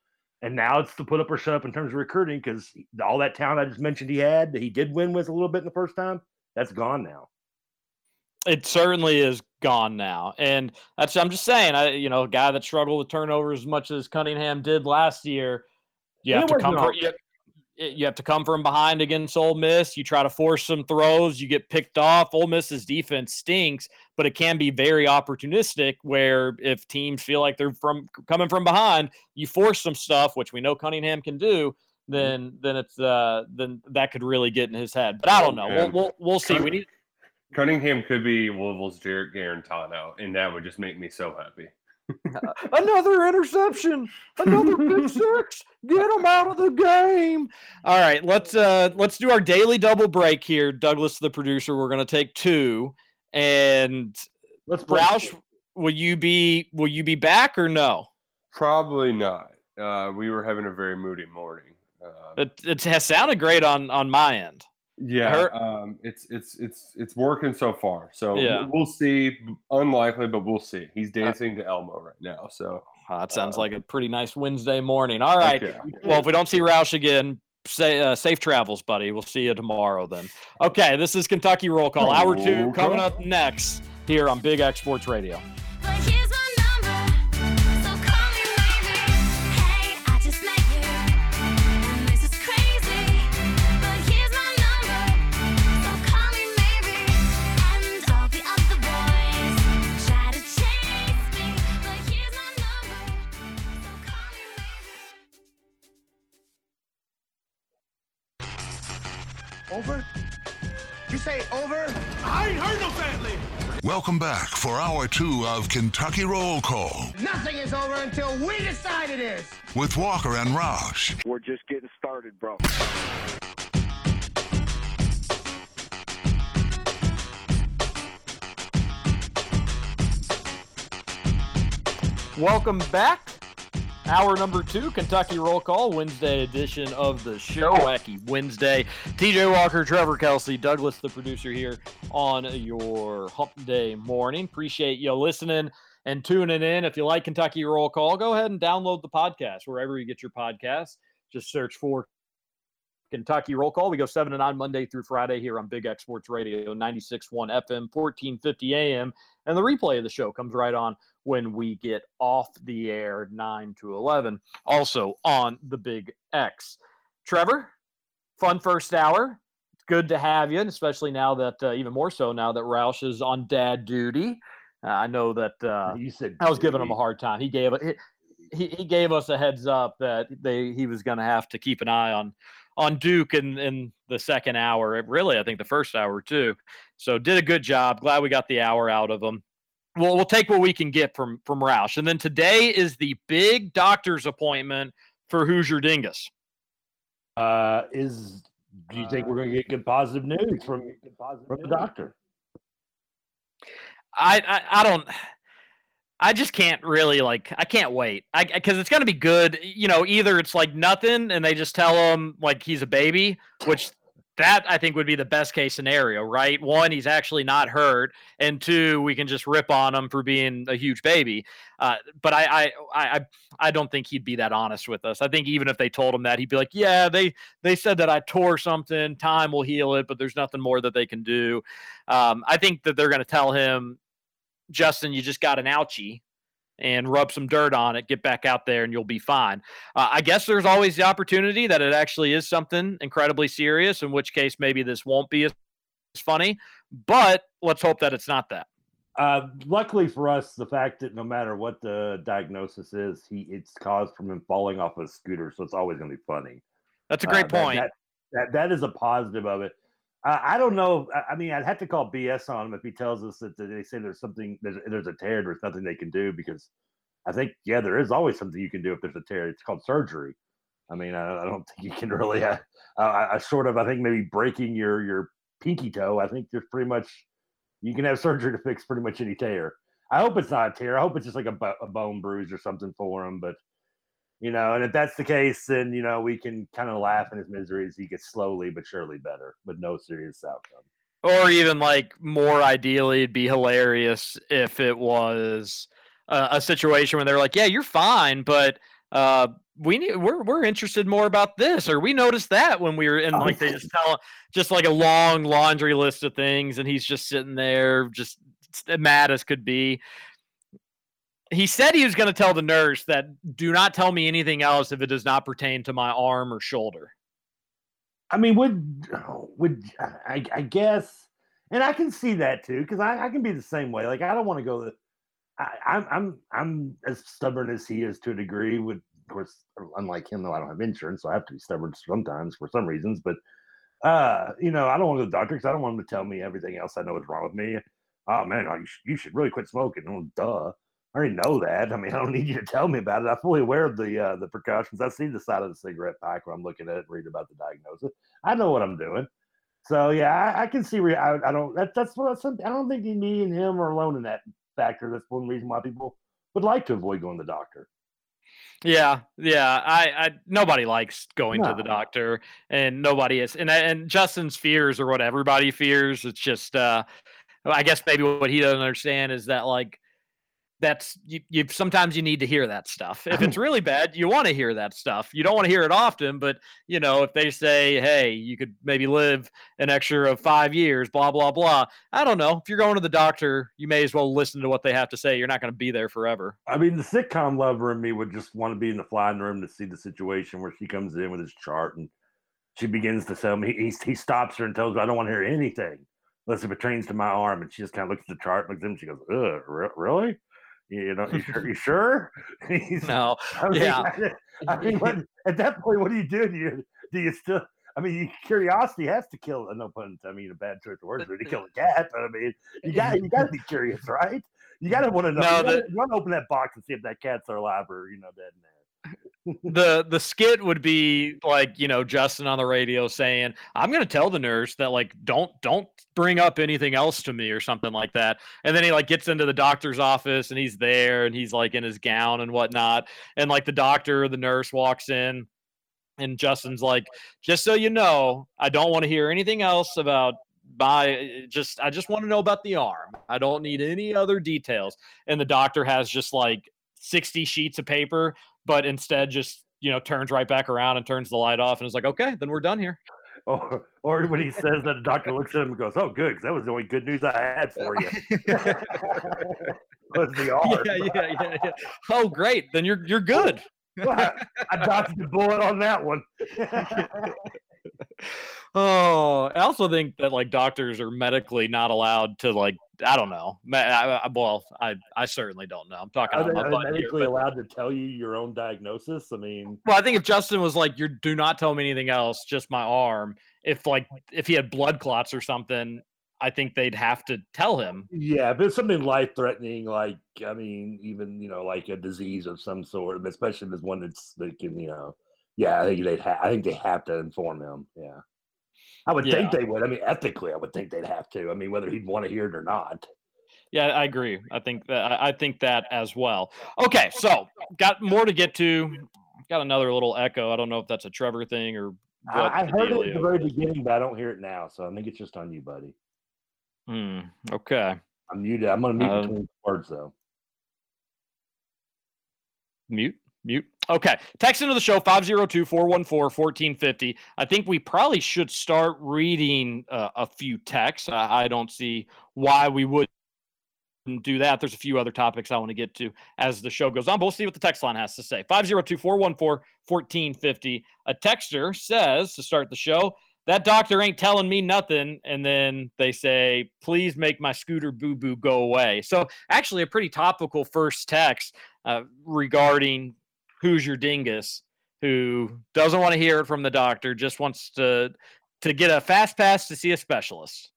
S3: and now it's to put up or shut up in terms of recruiting because all that talent I just mentioned he had that he did win with a little bit in the first time, that's gone now.
S6: it certainly is gone now. And that's I'm just saying, I you know, a guy that struggled with turnovers as much as Cunningham did last year, you
S3: And
S6: have to come you, you have to come from behind against Ole Miss. You try to force some throws, you get picked off. Ole Miss's defense stinks, but it can be very opportunistic where if teams feel like they're from coming from behind, you force some stuff, which we know Cunningham can do. Then, then it's uh, then that could really get in his head. But I don't know. We'll we'll, we'll see. We need
S9: Cunningham could be Louisville's Jarrett Guarantano, and that would just make me so happy. *laughs*
S6: another interception, another big *laughs* six. Get him out of the game. All right, let's uh let's do our daily double break here. Douglas, the producer, we're gonna take two. And
S3: Let's
S6: Roush, will you be will you be back or no?
S9: Probably not. Uh, we were having a very moody morning. Uh,
S6: It, it has sounded great on on my end.
S9: Yeah,
S6: her-
S9: um, it's it's it's it's working so far. So
S6: Yeah.
S9: we'll- see. Unlikely, but we'll see. He's dancing to Elmo right now. So
S6: Uh, that sounds
S9: Uh,
S6: like a pretty nice Wednesday morning. All right.
S9: okay.
S6: Well, if we don't see Roush again, say uh, safe travels, buddy. We'll see you tomorrow then. Okay, this is Kentucky Roll Call, hour two coming up next here on Big X Sports Radio.
S4: Welcome back for hour two of Kentucky Roll Call
S10: Nothing is over until we decide it is.
S4: with Walker and Roush.
S11: We're just getting started, bro.
S6: Welcome back. Hour number two, Kentucky Roll Call, Wednesday edition of the show. Wacky Wednesday. TJ Walker, Trevor Kelsey, Douglas, the producer here on your hump day morning. Appreciate you listening and tuning in. If you like Kentucky Roll Call, go ahead and download the podcast wherever you get your podcasts. Just search for Kentucky Roll Call. We go 7 to 9 Monday through Friday here on Big X Sports Radio, 96.1 FM, 1450 AM. And the replay of the show comes right on when we get off the air 9 to 11 also on the big x. Trevor fun first hour. It's good to have you and especially now that uh, even more so now that roush is on dad duty. Uh, i know that uh,
S3: you said
S6: i was giving him a hard time. He gave it he, he gave us a heads up that they he was going to have to keep an eye on on duke in in the second hour really i think the first hour too so did a good job glad we got the hour out of them. we'll, we'll take what we can get from from Roush. And then today is the big doctor's appointment for Hoosier Dingus.
S3: Uh, is do you think we're going to get good positive news from from the doctor?
S6: I I, I don't. I just can't really like. I can't wait. I because it's gonna be good. You know, either it's like nothing, and they just tell him like he's a baby, which that I think would be the best case scenario, right? One, he's actually not hurt, and two, we can just rip on him for being a huge baby. Uh, but I, I, I, I don't think he'd be that honest with us. I think even if they told him that, he'd be like, "Yeah, they they said that I tore something. Time will heal it, but there's nothing more that they can do." Um, I think that they're going to tell him, Justin, you just got an ouchie and rub some dirt on it, get back out there, and you'll be fine. Uh, I guess there's always the opportunity that it actually is something incredibly serious, in which case maybe this won't be as funny, but let's hope that it's not that.
S3: Uh, luckily for us, the fact that no matter what the diagnosis is, he it's caused from him falling off a scooter, so it's always going to be funny.
S6: That's a great
S3: Uh, that-
S6: point.
S3: That, that, that is a positive of it. Uh, I don't know. I, I mean, I'd have to call BS on him if he tells us that they say there's something, there's, there's a tear, there's nothing they can do because I think, yeah, there is always something you can do if there's a tear. It's called surgery. I mean, I, I don't *laughs* think you can really, uh, uh, I sort of, I think maybe breaking your your pinky toe. I think there's pretty much, you can have surgery to fix pretty much any tear. I hope it's not a tear. I hope it's just like a, a bone bruise or something for him. But you know, and if that's the case, then you know we can kind of laugh in his misery as he gets slowly but surely better with no serious outcome.
S6: or even like more ideally it'd be hilarious if it was a, a situation where they're like yeah you're fine but uh we need we're, we're interested more about this or we noticed that when we were in like they just tell just like a long laundry list of things and he's just sitting there just mad as could be he said he was going to tell the nurse that do not tell me anything else if it does not pertain to my arm or shoulder
S3: I mean, would would I, I guess, and I can see that too because I, I can be the same way. Like I don't want to go. the- I, I'm I'm I'm as stubborn as he is to a degree. With of course, unlike him though, I don't have insurance, so I have to be stubborn sometimes for some reasons. But uh, you know, I don't want to go to the doctor because I don't want him to tell me everything else I know is wrong with me. Oh man, oh, you, sh- you should really quit smoking. Oh, duh. I already know that. I mean, I don't need you to tell me about it. I'm fully aware of the uh, the precautions. I see the side of the cigarette pack when I'm looking at it, read about the diagnosis. I know what I'm doing. So yeah, I, I can see. Re- I, I don't. That, that's what I don't think me and him are alone in that factor. That's one reason why people would like to avoid going to the doctor.
S6: Yeah, yeah. I, I nobody likes going to the doctor, and nobody is. And and Justin's fears are what everybody fears. It's just, uh, I guess maybe what he doesn't understand is that like that's you, you sometimes you need to hear that stuff. If it's *laughs* really bad, you want to hear that stuff. You don't want to hear it often, but you know, if they say, "Hey, you could maybe live an extra of five years," blah blah blah. I don't know. If you're going to the doctor, you may as well listen to what they have to say. You're not going to be there forever.
S3: I mean, the sitcom lover in me would just want to be in the flying room to see the situation where she comes in with his chart and she begins to tell me. He, he stops her and tells her, "I don't want to hear anything unless it pertains to my arm." And she just kind of looks at the chart, looks at him, she goes, "Ugh, re- really? You know, you *laughs* sure? You sure?" *laughs*
S6: No,
S3: I mean,
S6: yeah. *laughs*
S3: I mean, what, at that point, what do you do? Do you do you still? I mean, curiosity has to kill. No pun. I mean, a bad choice of words, but to kill a cat. But I mean, you got you got to be curious, right? You got to want to know.
S6: No,
S3: you,
S6: the-
S3: want to open that box and see if that cats alive or you know dead in there.
S6: The the skit would be like you know Justin on the radio saying I'm gonna tell the nurse that like don't don't bring up anything else to me or something like that. And then he like gets into the doctor's office and he's there and he's like in his gown and whatnot. And like the doctor or the nurse walks in and Justin's like just so you know I don't want to hear anything else about by just I just want to know about the arm. I don't need any other details. And the doctor has just like 60 sheets of paper but instead just you know turns right back around and turns the light off and is like okay then we're done here
S3: Or, or when he says that, the doctor looks at him and goes, "Oh, good, 'cause that was the only good news I had for you." *laughs* was the arm.
S6: yeah, yeah, yeah, yeah. oh great then you're you're good *laughs*
S3: I dodged the bullet on that one. *laughs*
S6: oh i also think that like doctors are medically not allowed to like i don't know I, I, well i i certainly don't know i'm talking
S3: Are they, are they
S6: here,
S3: medically
S6: but-
S3: allowed to tell you your own diagnosis? I mean,
S6: Well, I think if Justin was like, "You do not tell me anything else, just my arm." If like if he had blood clots or something, I think they'd have to tell him.
S3: yeah, but it's something life threatening, like I mean, even you know, like a disease of some sort, especially if it's one that's that can, you know, yeah, I think they'd ha- I think they have to inform him. Yeah, I would think they would. I mean, ethically, I would think they'd have to. I mean, whether he'd want to hear it or not.
S6: Yeah, I agree. I think that I think that as well. Okay, so got more to get to. Got another little echo. I don't know if that's a Trevor thing or.
S3: I, heard it at the very beginning, but I don't hear it now, so I think it's just on you, buddy.
S6: Hmm. Okay.
S3: I'm muted. I'm gonna mute
S6: Uh,
S3: between words though.
S6: Mute. Mute. Okay. Text into the show 502 414 1450. I think we probably should start reading uh, a few texts. I, I don't see why we wouldn't do that. There's a few other topics I want to get to as the show goes on, but we'll see what the text line has to say. 502 414 1450. A texter says to start the show, that doctor ain't telling me nothing. And then they say, please make my scooter boo boo go away. So, actually, a pretty topical first text uh, regarding who's your dingus who doesn't want to hear it from the doctor, just wants to to get a fast pass to see a specialist.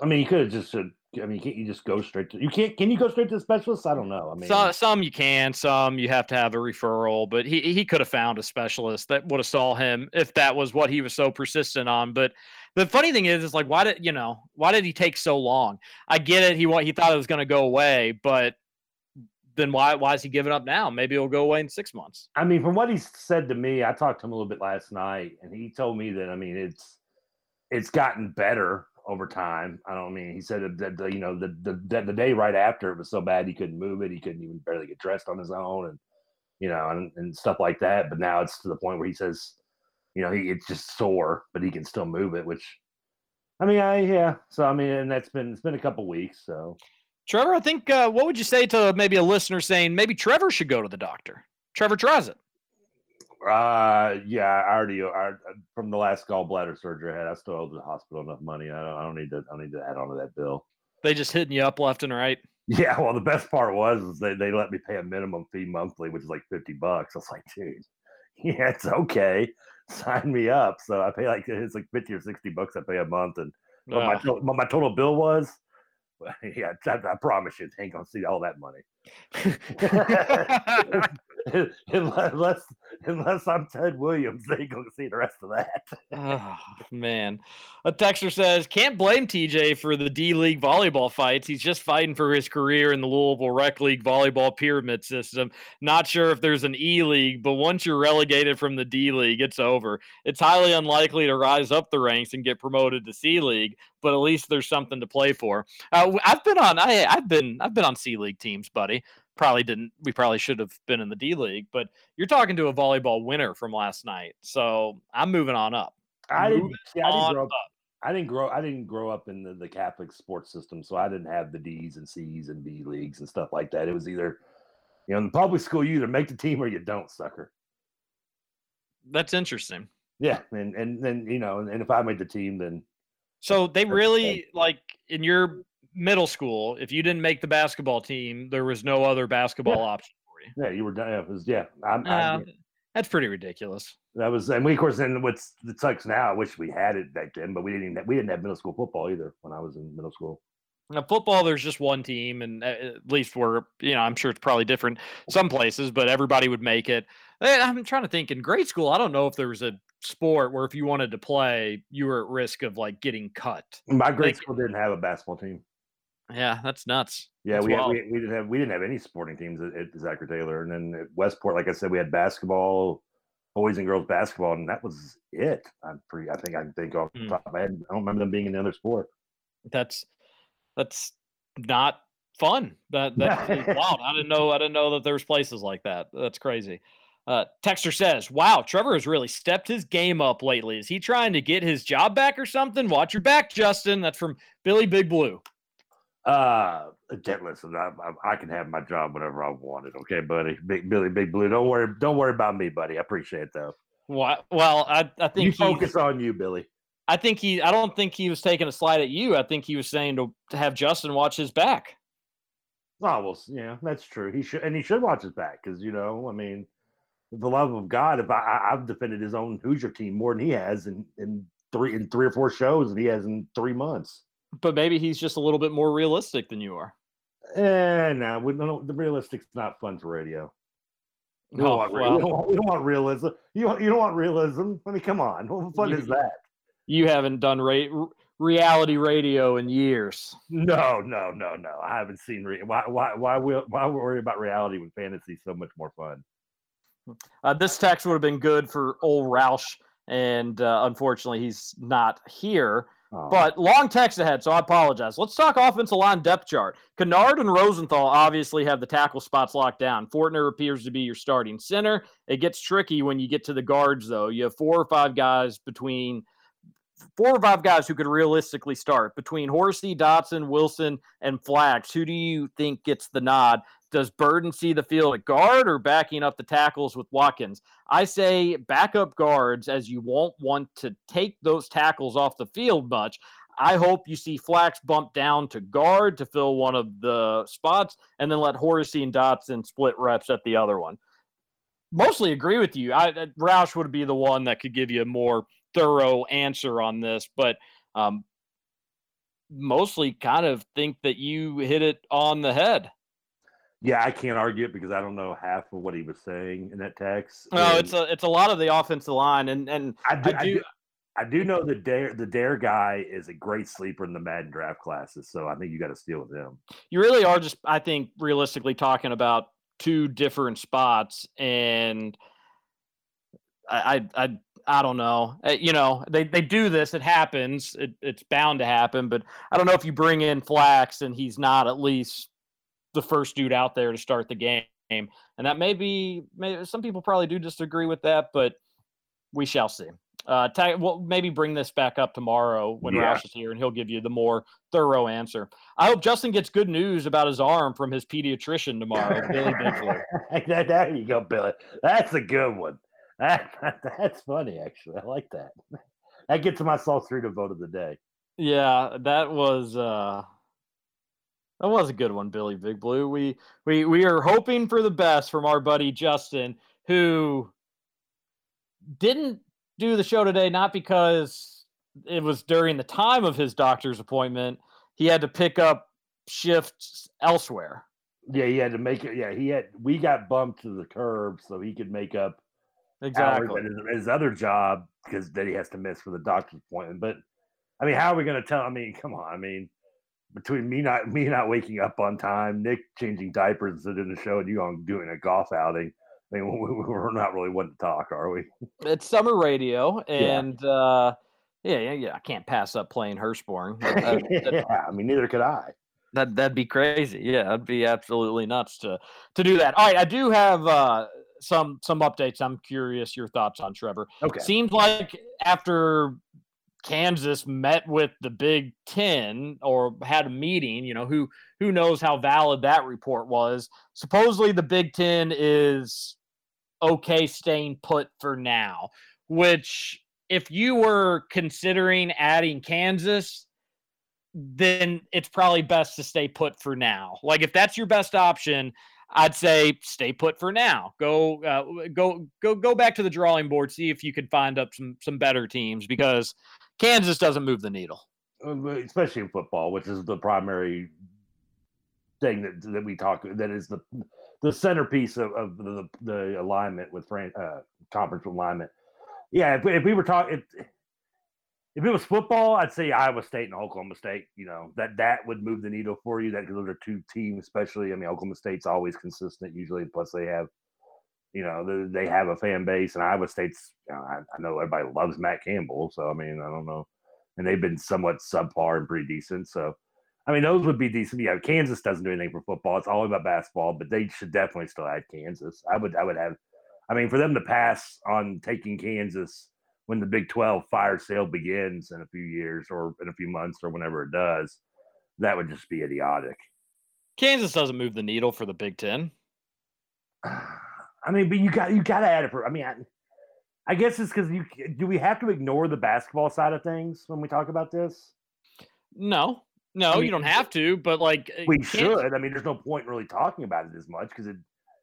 S3: I mean, you could have just said. I mean, can't you just go straight to? You can't. Can you go straight to the specialist? I don't know. I mean,
S6: So, some you can, some you have to have a referral, but he he could have found a specialist that would have saw him if that was what he was so persistent on. But the funny thing is, is like, why did you know why did he take so long? I get it. He wa- he thought it was going to go away, but then why why is he giving up now? Maybe it'll go away in six months.
S3: I mean, from what he said to me, I talked to him a little bit last night, and he told me that I mean, it's it's gotten better over time. I don't mean he said that, that the, you know the, the the the day right after it was so bad he couldn't move it, he couldn't even barely get dressed on his own, and you know, and, and stuff like that. But now it's to the point where he says, you know, he it's just sore, but he can still move it, which. I mean, I yeah. So I mean, and that's been it's been a couple weeks. So
S6: Trevor, I think uh, what would you say to maybe a listener saying maybe Trevor should go to the doctor? Trevor tries it.
S3: Uh, yeah, I already I, from the last gallbladder surgery I had. I still owe the hospital enough money. I don't, I don't need to. I don't need to add on to that bill.
S6: They just hitting you up left and right.
S3: Yeah, well, the best part was is they, they let me pay a minimum fee monthly, which is like fifty bucks. I was like, dude, *laughs* yeah, it's okay. Sign me up. So I pay like it's like fifty or sixty bucks. I pay a month, and what my my total bill was. *laughs* Yeah, I, I promise you, it ain't gonna see all that money. *laughs* *laughs* *laughs* unless unless I'm Ted Williams, they ain't gonna see the rest of that.
S6: Oh, man. A texter says, can't blame TJ for the D League volleyball fights. He's just fighting for his career in the Louisville Rec League volleyball pyramid system. Not sure if there's an E League, but once you're relegated from the D League, it's over. It's highly unlikely to rise up the ranks and get promoted to C League, but at least there's something to play for. Uh, I've been on I, I've been I've been on C League teams, buddy. Probably didn't we probably should have been in the D League, but you're talking to a volleyball winner from last night. So I'm moving on up.
S3: I didn't, see, I didn't grow up.
S6: up.
S3: I didn't grow. I didn't grow up in the, the Catholic sports system, so I didn't have the D's and C's and B leagues and stuff like that. It was either, you know, in the public school, you either make the team or you don't, sucker.
S6: That's interesting.
S3: Yeah, and and then you know, and, and if I made the team, then
S6: So they really like in your middle school, if you didn't make the basketball team, there was no other basketball option for you.
S3: yeah, you were done. Yeah, it was yeah. I'm, I,
S6: Uh, that's pretty ridiculous.
S3: that was, and we of course then what's the sucks now. I wish we had it back then, but we didn't. Even, we didn't have middle school football either when I was in middle school.
S6: Now, football, there's just one team, and uh, at least we're, you know, I'm sure it's probably different some places, but everybody would make it. I'm trying to think in grade school, I don't know if there was a sport where if you wanted to play, you were at risk of like getting cut.
S3: My grade
S6: Like-
S3: school didn't have a basketball team.
S6: Yeah, that's nuts.
S3: Yeah,
S6: That's
S3: we, had, we we didn't have we didn't have any sporting teams at, at Zachary Taylor, and then at Westport, like I said, we had basketball, boys and girls basketball, and that was it. I'm pretty. I think I can think off the
S6: Hmm.
S3: top of my head. I don't remember them being in another sport.
S6: that's that's not fun. That that *laughs* is wild. I didn't know. I didn't know that there was places like that. That's crazy. Uh, Texter says, "Wow, Trevor has really stepped his game up lately. Is he trying to get his job back or something? Watch your back, Justin." That's from Billy Big Blue.
S3: Uh, listen, I, I, I can have my job whenever I want it. Okay, buddy, Big Billy, Big Blue. Don't worry, don't worry about me, buddy. I appreciate it though.
S6: Wha- Well, I I think
S3: You focus on you, Billy.
S6: I think he. I don't think he was taking a slide at you. I think he was saying to, to have Justin watch his back.
S3: Oh well, yeah, that's true. He should, and he should watch his back because you know, I mean, the love of God. If I, I I've defended his own Hoosier team more than he has in in three in three or four shows than he has in three months.
S6: But maybe he's just a little bit more realistic than you are.
S3: Eh, no, we don't. The realistic's not fun for radio. We
S6: Oh,
S3: don't, want,
S6: well.
S3: we, don't want, we don't want realism. You don't- you don't want realism. I mean, come on. What fun
S6: You-
S3: is that?
S6: You haven't done ra- reality radio in years.
S3: No, no, no, no. I haven't seen. Re- why, why, why, will, why worry about reality when fantasy's so much more fun?
S6: Uh, this text would have been good for old Roush, and uh, unfortunately, he's not here.
S3: Oh.
S6: But long text ahead, so I apologize. Let's talk offensive line depth chart. Kinnard and Rosenthal obviously have the tackle spots locked down. Fortner appears to be your starting center. It gets tricky when you get to the guards, though. You have four or five guys between four or five guys who could realistically start between Horsey, Dotson, Wilson, and Flax. Who do you think gets the nod does Burden see the field at guard or backing up the tackles with Watkins? I say backup guards as you won't want to take those tackles off the field much. I hope you see Flax bump down to guard to fill one of the spots and then let Horsey and Dotson split reps at the other one. Mostly agree with you. I uh, Roush would be the one that could give you a more thorough answer on this, but um, mostly kind of think that you hit it on the head.
S3: Yeah, I can't argue it because I don't know half of what he was saying in that text.
S6: No,
S3: and
S6: it's a it's a lot of the offensive line, and and
S3: I do,
S6: I
S3: I
S6: do-
S3: do, I do know the dare the dare guy is a great sleeper in the Madden draft classes, so I think you got to steal with him.
S6: you really are just I think realistically talking about two different spots, and I I I, I don't know. Uh, You know, they they do this. It happens. It, it's bound to happen. But I don't know if you bring in Flax and he's not at least the first dude out there to start the game, and that may be. Maybe some people probably do disagree with that, but we shall see. Uh, ta- well, maybe bring this back up tomorrow when
S3: Yeah.
S6: Roush is here, and he'll give you the more thorough answer. I hope Justin gets good news about his arm from his pediatrician tomorrow, Billy Bigler. *laughs*
S3: There you go, Billy. That's a good one. That, *laughs* that's funny, actually. I like that. *laughs* That gets my Salt Street vote of the day.
S6: Yeah, that was uh that was a good one, Billy Big Blue. We we we are hoping for the best from our buddy Justin, who didn't do the show today not because it was during the time of his doctor's appointment. He had to pick up shifts elsewhere.
S3: Yeah, he had to make it. Yeah, he had. We got bumped to the curb so he could make up
S6: Exactly.
S3: his, his other job because then he has to miss for the doctor's appointment. But I mean, how are we going to tell? I mean, come on. I mean, between me not *laughs* me not waking up on time, Nick changing diapers instead of the show, and you on doing a golf outing. I mean, *laughs* we- we're not really wanting to talk, are we?
S6: It's summer radio and uh yeah, yeah, yeah. I can't pass up playing Hurstbourne. *laughs*
S3: Yeah, I mean, neither could I.
S6: That that'd be crazy. Yeah, that'd be absolutely nuts to to do that. All right, I do have uh some some updates. I'm curious your thoughts on Trevor.
S3: Okay.
S6: Seems like after Kansas met with the Big 10 or had a meeting, you know, who who knows how valid that report was. Supposedly the Big 10 is okay staying put for now, which if you were considering adding Kansas, then it's probably best to stay put for now. Like if that's your best option, I'd say stay put for now. Go uh, go go go back to the drawing board, see if you could find up some some better teams because Kansas doesn't move the needle.
S3: Uh, especially in football, which is the primary thing that that we talk that is the the centerpiece of, of the the alignment with fran- uh, conference alignment. Yeah, if, we- if we were talking, if it was football, I'd say Iowa State and Oklahoma State. You know that that would move the needle for you. That because those are two teams, especially. I mean, Oklahoma State's always consistent usually. Plus, they have, you know, they, they have a fan base, and Iowa State's. You know, I, I know everybody loves Matt Campbell, so I mean, I don't know, and they've been somewhat subpar and pretty decent. So, I mean, those would be decent. Yeah, Kansas doesn't do anything for football; it's all about basketball. But they should definitely still add Kansas. I would, I would have. I mean, for them to pass on taking Kansas when the Big 12 fire sale begins in a few years or in a few months or whenever it does, that would just be idiotic.
S6: Kansas doesn't move the needle for the Big Ten. *sighs* *sighs* *sighs*
S3: I mean, but you got you got to add it for. I mean, I, I guess it's because you do. We have to ignore the basketball side of things when we talk about this.
S6: No, no,
S3: I mean,
S6: you don't have to. But like uh,
S3: We should. I mean, there's no point really talking about it as much because it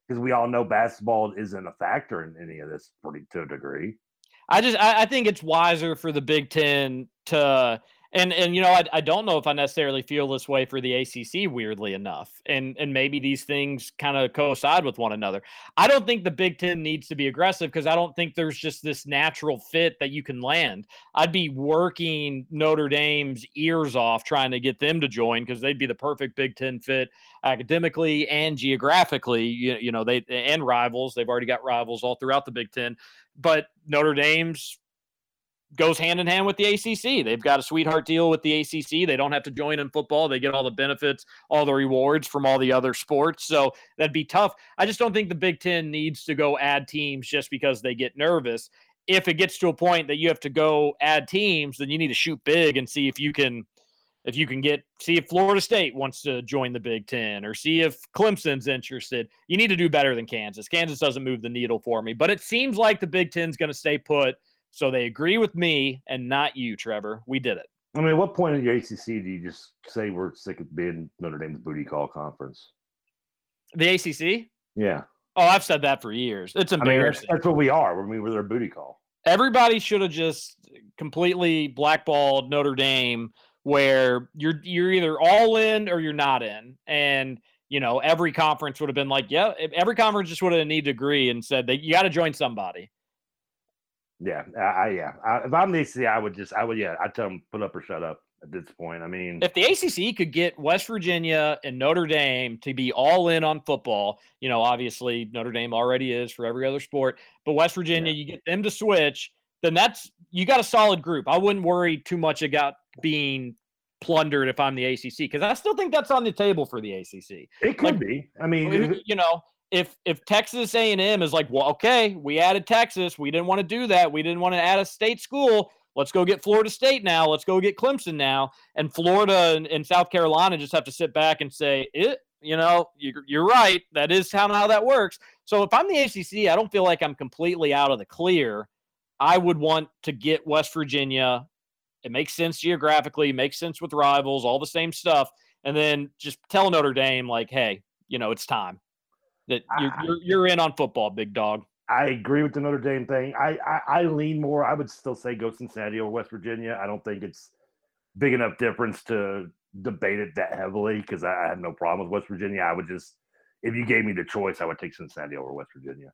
S3: because we all know basketball isn't a factor in any of this pretty to a degree.
S6: I just I, I think it's wiser for the Big Ten to and and you know I, I don't know if I necessarily feel this way for the ACC weirdly enough and and maybe these things kind of coincide with one another. I don't think the Big Ten needs to be aggressive because I don't think there's just this natural fit that you can land. I'd be working Notre Dame's ears off trying to get them to join because they'd be the perfect Big Ten fit academically and geographically. You, you know they and rivals. They've already got rivals all throughout the Big Ten but Notre Dame's goes hand in hand with the ACC. They've got a sweetheart deal with the ACC. They don't have to join in football. They get all the benefits, all the rewards from all the other sports. So that'd be tough. I just don't think the Big Ten needs to go add teams just because they get nervous. If it gets to a point that you have to go add teams, then you need to shoot big and see if you can if you can get see if Florida State wants to join the Big Ten or see if Clemson's interested. You need to do better than Kansas. Kansas doesn't move the needle for me, but it seems like the Big Ten's going to stay put. So they agree with me and not you, Trevor. We did it.
S3: I mean, at what point in the ACC do you just say we're sick of being Notre Dame's booty call conference?
S6: The ACC?
S3: Yeah,
S6: Oh, I've said that for years. It's
S3: I mean that's,
S6: embarrassing.
S3: that's what we are. when we were their booty call.
S6: Everybody should have just completely blackballed Notre Dame, where you're you're either all in or you're not in, and you know every conference would have been like, yeah, every conference just would have needed to agree and said that you got to join somebody.
S3: Yeah, I, I yeah. I, if I'm the ACC, I would just I would yeah. I'd tell them put up or shut up at this point. I mean,
S6: If the ACC could get West Virginia and Notre Dame to be all in on football, you know, obviously Notre Dame already is for every other sport, but West Virginia, you get them to switch, then that's you got a solid group. I wouldn't worry too much about being plundered if I'm the ACC because I still think that's on the table for the ACC.
S3: it could be. I mean,
S6: you know, if if Texas A&M is like, well, okay, we added Texas, we didn't want to do that, we didn't want to add a state school. Let's go get Florida State now. Let's go get Clemson now. And Florida and, and South Carolina just have to sit back and say, it, you know, you're, you're right. That is how, how that works. So if I'm the ACC, I don't feel like I'm completely out of the clear. I would want to get West Virginia. It makes sense geographically, makes sense with rivals, all the same stuff. And then just tell Notre Dame, like, hey, you know, it's time that you're,
S3: Ah.
S6: you're, you're in on football, big dog.
S3: I agree with the Notre Dame thing. I, I I lean more. I would still say go Cincinnati over West Virginia. I don't think it's big enough difference to debate it that heavily because I, I have no problem with West Virginia. I would just, if you gave me the choice, I would take Cincinnati over West Virginia.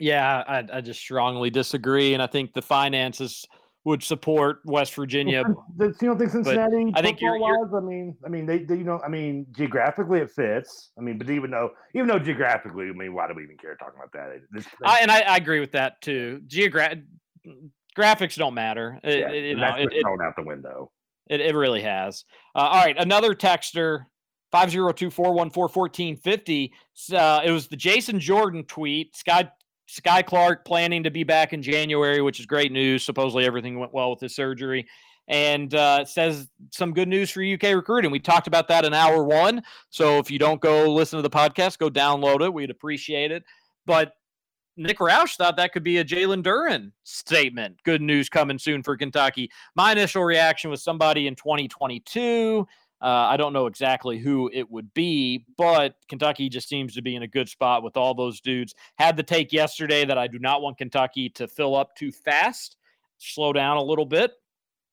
S6: Yeah, I, I just strongly disagree. And I think the finances would support West Virginia.
S3: You don't think Cincinnati?
S6: I think you're- you're-
S3: I mean, I mean, they, they, you know, I mean, geographically it fits. I mean, but even though, even though geographically, I mean, why do we even care talking about that? This-
S6: I, and I, I agree with that too. Geogra- graphics don't matter. It,
S3: yeah,
S6: it- you know, it,
S3: thrown out the window.
S6: it, it really has. Uh, all right, another texter. 502-414-1450. Uh, it was the Jason Jordan tweet. Skyy Skyy Clark planning to be back in January, which is great news. Supposedly everything went well with his surgery. And uh, says some good news for UK recruiting. We talked about that in hour one. So if you don't go listen to the podcast, go download it. We'd appreciate it. But Nick Roush thought that could be a Jalen Duren statement. Good news coming soon for Kentucky. My initial reaction was somebody in 2022. Uh, I don't know exactly who it would be, but Kentucky just seems to be in a good spot with all those dudes. Had the take yesterday that I do not want Kentucky to fill up too fast, slow down a little bit,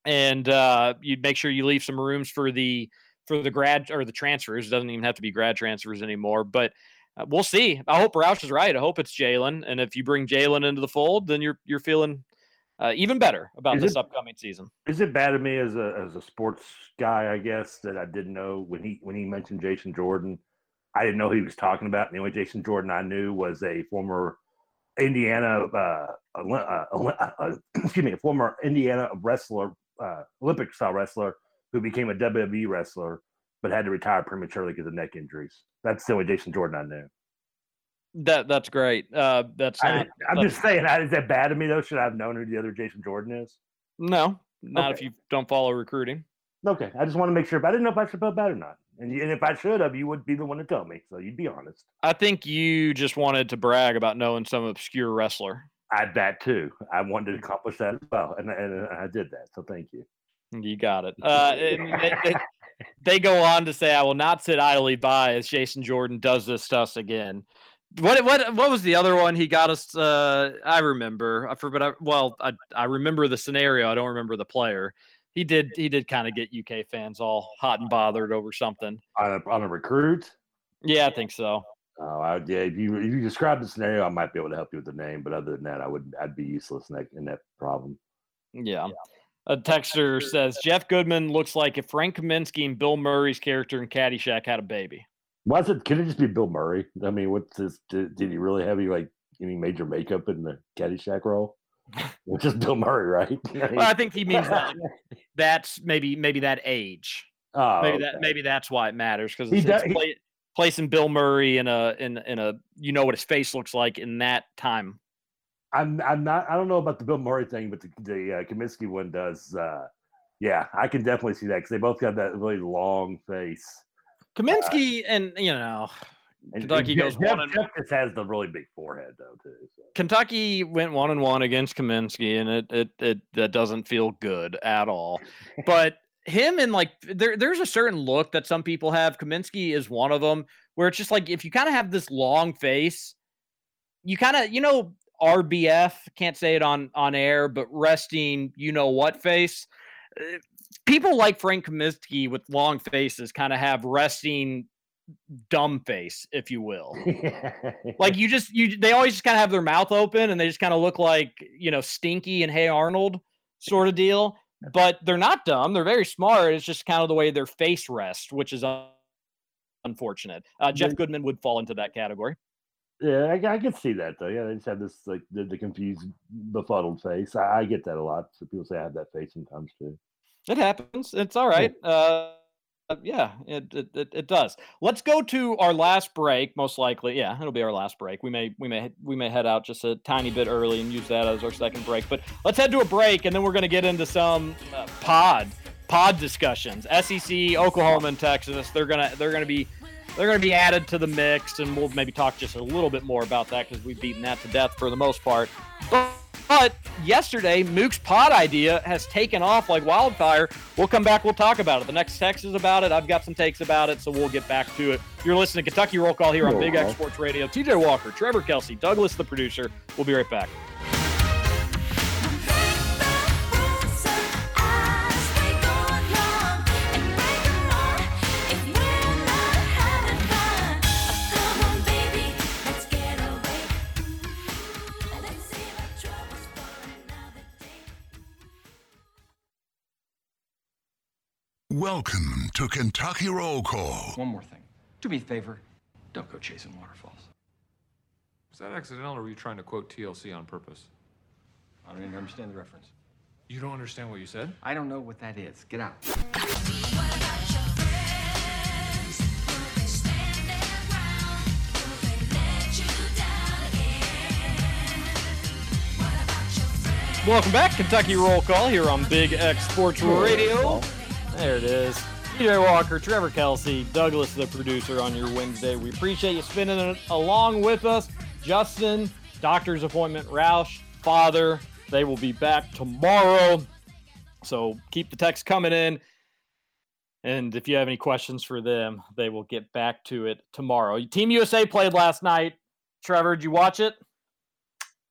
S6: and uh, you'd make sure you leave some rooms for the for the grad or the transfers. It doesn't even have to be grad transfers anymore, but uh, we'll see. I hope Roush is right. I hope it's Jalen, and if you bring Jalen into the fold, then you're you're feeling uh, even better about
S3: Is
S6: this
S3: it-
S6: upcoming season.
S3: Is it bad of me as a as a sports guy? I guess that I didn't know when he when he mentioned Jason Jordan, I didn't know who he was talking about. And the only Jason Jordan I knew was a former Indiana, uh, uh, uh, uh, *clears throat* excuse me, a former Indiana wrestler, uh, Olympic style wrestler who became a WWE wrestler, but had to retire prematurely because of neck injuries. That's the only Jason Jordan I knew.
S6: That that's great. Uh, that's
S3: I,
S6: not,
S3: I'm
S6: that's-
S3: just saying, is that bad of me though? Should I have known who the other Jason Jordan is?
S6: no, not if you don't follow recruiting.
S3: Okay, I just want to make sure. But I didn't know if I should feel bad or not. And, and if I should have, you would be the one to tell me. So you'd be honest.
S6: I think you just wanted to brag about knowing some obscure wrestler.
S3: I that too. I wanted to accomplish that as well, and, and I did that. So thank you.
S6: You got it. Uh, *laughs* and they, they, they go on to say, "I will not sit idly by as Jason Jordan does this to us again." What what what was the other one he got us? Uh, I remember. I forgot. I, well, I I remember the scenario. I don't remember the player. He did he did kind of get UK fans all hot and bothered over something.
S3: On a, on a recruit.
S6: Yeah, I think so.
S3: Oh, I, yeah. If you if you describe the scenario, I might be able to help you with the name. But other than that, I would I'd be useless in that in that problem.
S6: Yeah. A texter says Jeff Goodman looks like if Frank Kaminsky and Bill Murray's character in Caddyshack had a baby.
S3: Was it? Could it just be Bill Murray? I mean, what's this? Did, did he really have any like any major makeup in the Caddyshack role? It's *laughs* just Bill Murray, right? *laughs*
S6: Well, I think he means that *laughs* that's maybe maybe that age.
S3: Oh,
S6: maybe
S3: okay.
S6: that maybe that's why it matters because it's, it's
S3: he-
S6: play, placing Bill Murray in a in in a you know what his face looks like in that time.
S3: I'm I'm not I don't know about the Bill Murray thing, but the, the uh, Kaminsky one does. Uh, Yeah, I can definitely see that because they both got that really long face.
S6: Kaminsky uh, and you know Kentucky goes
S3: Jeff,
S6: one and
S3: Jeff just has the really big forehead though too. So.
S6: Kentucky went one and one against Kaminsky, and it it it that doesn't feel good at all. But him and like there there's a certain look that some people have. Kaminsky is one of them, where it's just like if you kind of have this long face, you kind of you know RBF can't say it on on air, but resting you know what face. Eh, People like Frank Kaminsky with long faces kind of have resting dumb face, if you will *laughs* like you just you they always just kind of have their mouth open and they just kind of look like you know stinky and hey arnold sort of deal but they're not dumb they're very smart it's just kind of the way their face rests which is unfortunate uh, jeff goodman would fall into that category
S3: Yeah, I, I can see that though. Yeah, they just have this like the, the confused, befuddled face. I, I get that a lot. So people say I have that face sometimes too.
S6: It happens. It's all right. Uh yeah it, it, it, it does. Let's go to our last break most likely. Yeah it'll be our last break. We may we may we may head out just a tiny bit early and use that as our second break but let's head to a break and then we're going to get into some uh, pod pod discussions. Sec oklahoma and texas they're gonna they're gonna be they're going to be added to the mix, and we'll maybe talk just a little bit more about that because we've beaten that to death for the most part. But, but yesterday, Mook's pod idea has taken off like wildfire. We'll come back. We'll talk about it. The next text is about it. I've got some takes about it, so we'll get back to it. You're listening to Kentucky Roll Call here on Big X Sports Radio. TJ Walker, Trevor Kelsey, Douglas, the producer. We'll be right back.
S4: Welcome to Kentucky Roll Call.
S11: One more thing. Do me a favor. Don't go chasing waterfalls.
S12: Was that accidental or were you trying to quote TLC on purpose?
S11: I don't even understand the reference.
S12: You don't understand what you said?
S11: I don't know what that is. Get out.
S6: Welcome back, Kentucky Roll Call here on Big X Sports Radio. There it is. TJ Walker, Trevor Kelsey, Douglas, the producer on your Wednesday. We appreciate you spending it along with us. Justin, doctor's appointment, Roush, father, they will be back tomorrow. So keep the text coming in. And if you have any questions for them, they will get back to it tomorrow. Team USA played last night. Trevor, did you watch it?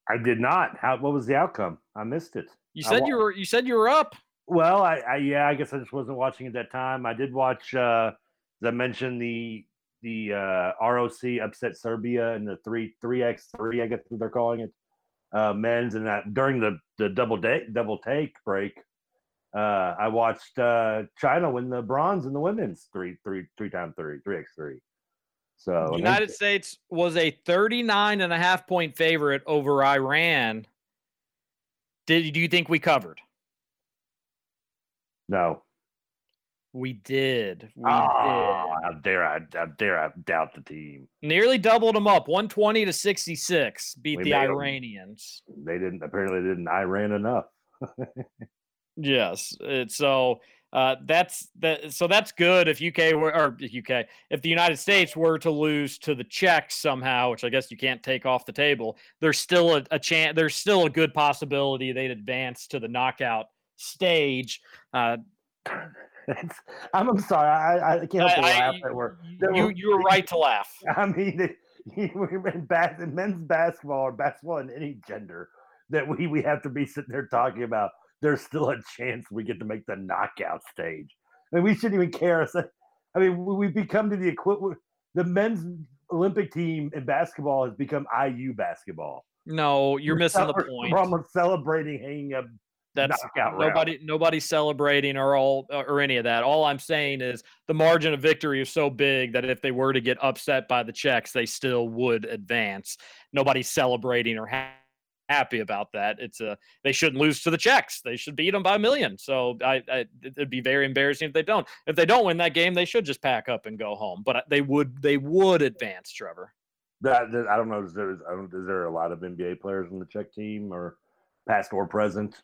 S3: I did not. How? What was the outcome? I missed it.
S6: You said you were you said you were up.
S3: Well, I, I yeah, I guess I just wasn't watching at that time. I did watch. uh As I mentioned, the the uh ROC upset Serbia in the three three x three. I guess they're calling it. Uh, men's and that during the the double day double take break. Uh, I watched uh China win the bronze in the women's three three three time three three x three. So
S6: United States was a 39 and a half point favorite over Iran. Did do you think we covered?
S3: No.
S6: We did. We
S3: Oh, how dare I? How dare I doubt the team?
S6: Nearly doubled them up. 120 to 66 beat
S3: We
S6: the. Iranians.
S3: They didn't apparently didn't Iran enough. *laughs*
S6: Yes. It's so uh, that's that. So that's good. If UK were or UK, if the United States were to lose to the Czechs somehow, which I guess you can't take off the table, there's still a, a chance. There's still a good possibility they'd advance to the knockout stage. Uh,
S3: I'm, I'm sorry. I, I can't help but
S6: I- I-
S3: laugh that we're, that
S6: you
S3: we're-
S6: you were right to laugh. *laughs*
S3: I mean, *laughs* in, bas- in men's basketball or basketball in any gender that we, we have to be sitting there talking about. There's still a chance we get to make the knockout stage. I mean, we shouldn't even care. I mean, we- we've become to the equivalent. The men's Olympic team in basketball has become IU basketball.
S6: No, you're
S3: We're
S6: missing the point.
S3: We're almost celebrating hanging a
S6: That's
S3: knockout round.
S6: nobody nobody's celebrating or all uh, or any of that. All I'm saying is the margin of victory is so big that if they were to get upset by the Czechs, they still would advance. Nobody's celebrating or ha- happy about that. It's a they shouldn't lose to the Czechs. They should beat them by a million. So I, I it'd be very embarrassing if they don't. If they don't win that game, they should just pack up and go home. But they would they would advance, Trevor.
S3: I don't know. Is there, is, I don't, is there a lot of NBA players on the Czech team or past or present?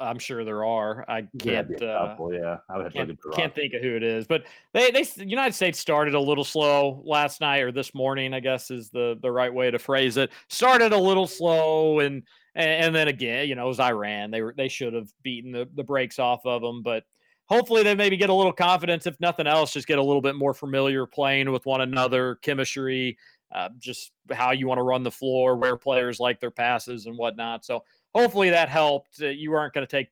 S6: I'm sure there are. I can't.
S3: be a
S6: Uh,
S3: yeah. I would have
S6: can't, can't think of who it is, but they they the United States started a little slow last night or this morning. I guess is the the right way to phrase it. Started a little slow, and and, and then again, you know, it was Iran. They were they should have beaten the the brakes off of them, but hopefully they maybe get a little confidence. If nothing else, just get a little bit more familiar playing with one another, chemistry, uh, just how you want to run the floor, where players like their passes and whatnot. So hopefully that helped. Uh, you aren't going to take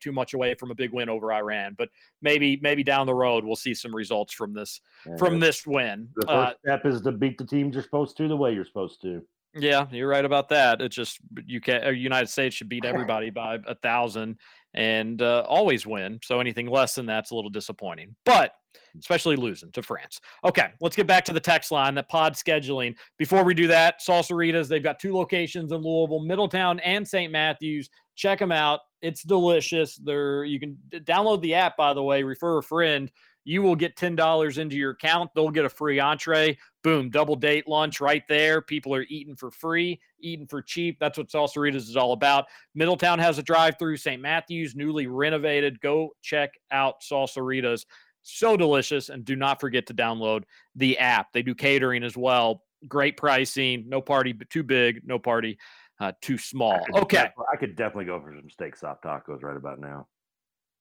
S6: too much away from a big win over Iran, but maybe maybe down the road we'll see some results from this
S3: Yeah,
S6: from this win.
S3: The first
S6: Uh,
S3: step is to beat the teams you're supposed to the way you're supposed to.
S6: yeah, you're right about that. It's just you can uh, United States should beat *laughs* everybody by a thousand and uh, always win. So anything less than that's a little disappointing. But especially losing to France. Okay, let's get back to the text line, that pod scheduling. Before we do that, Salsaritas, they've got two locations in Louisville, Middletown and St. Matthews. Check them out. It's delicious. They're you can download the app by the way, refer a friend. You will get $10 into your account. They'll get a free entree. Boom, double date lunch right there. People are eating for free, eating for cheap. That's what Salsaritas is all about. Middletown has a drive through. St. Matthews, newly renovated. Go check out Salsaritas. So delicious. And do not forget to download the app. They do catering as well. Great pricing. No party too big, no party uh, too small.
S3: I
S6: Okay.
S3: I could definitely go for some steak soft tacos right about now.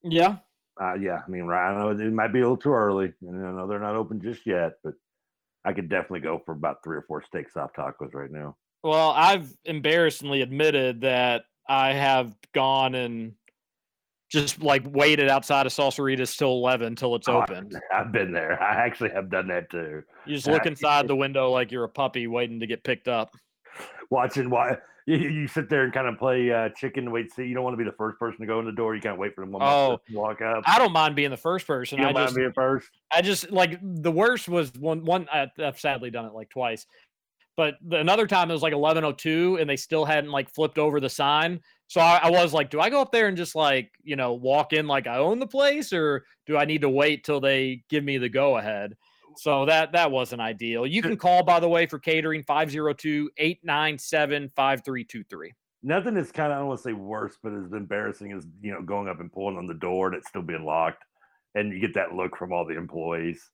S6: Yeah.
S3: Uh, yeah, I mean, right. I know it might be a little too early, and I know they're not open just yet, but I could definitely go for about three or four steak soft tacos right now.
S6: Well, I've embarrassingly admitted that I have gone and just like waited outside of Salsaritas till 11 till it's
S3: Oh,
S6: open.
S3: I've been there. I actually have done that too.
S6: You just look inside the window like you're a puppy waiting to get picked up.
S3: watching why you, you sit there and kind of play uh, chicken wait see you don't want to be the first person to go in the door you can't wait for them
S6: Oh,
S3: to walk up
S6: I don't mind being the first person.
S3: you
S6: I
S3: don't mind
S6: just
S3: being first
S6: I just like the worst was one one I, I've sadly done it like twice. But the, another time it was like 11:02 and they still hadn't like flipped over the sign. So I, I was like, do I go up there and just like, you know, walk in like I own the place or do I need to wait till they give me the go ahead? So that that wasn't ideal. You can call by the way for catering 502-897-5323.
S3: nothing is kind of i don't want to say worse but as embarrassing as you know going up and pulling on the door and it's still being locked and you get that look from all the employees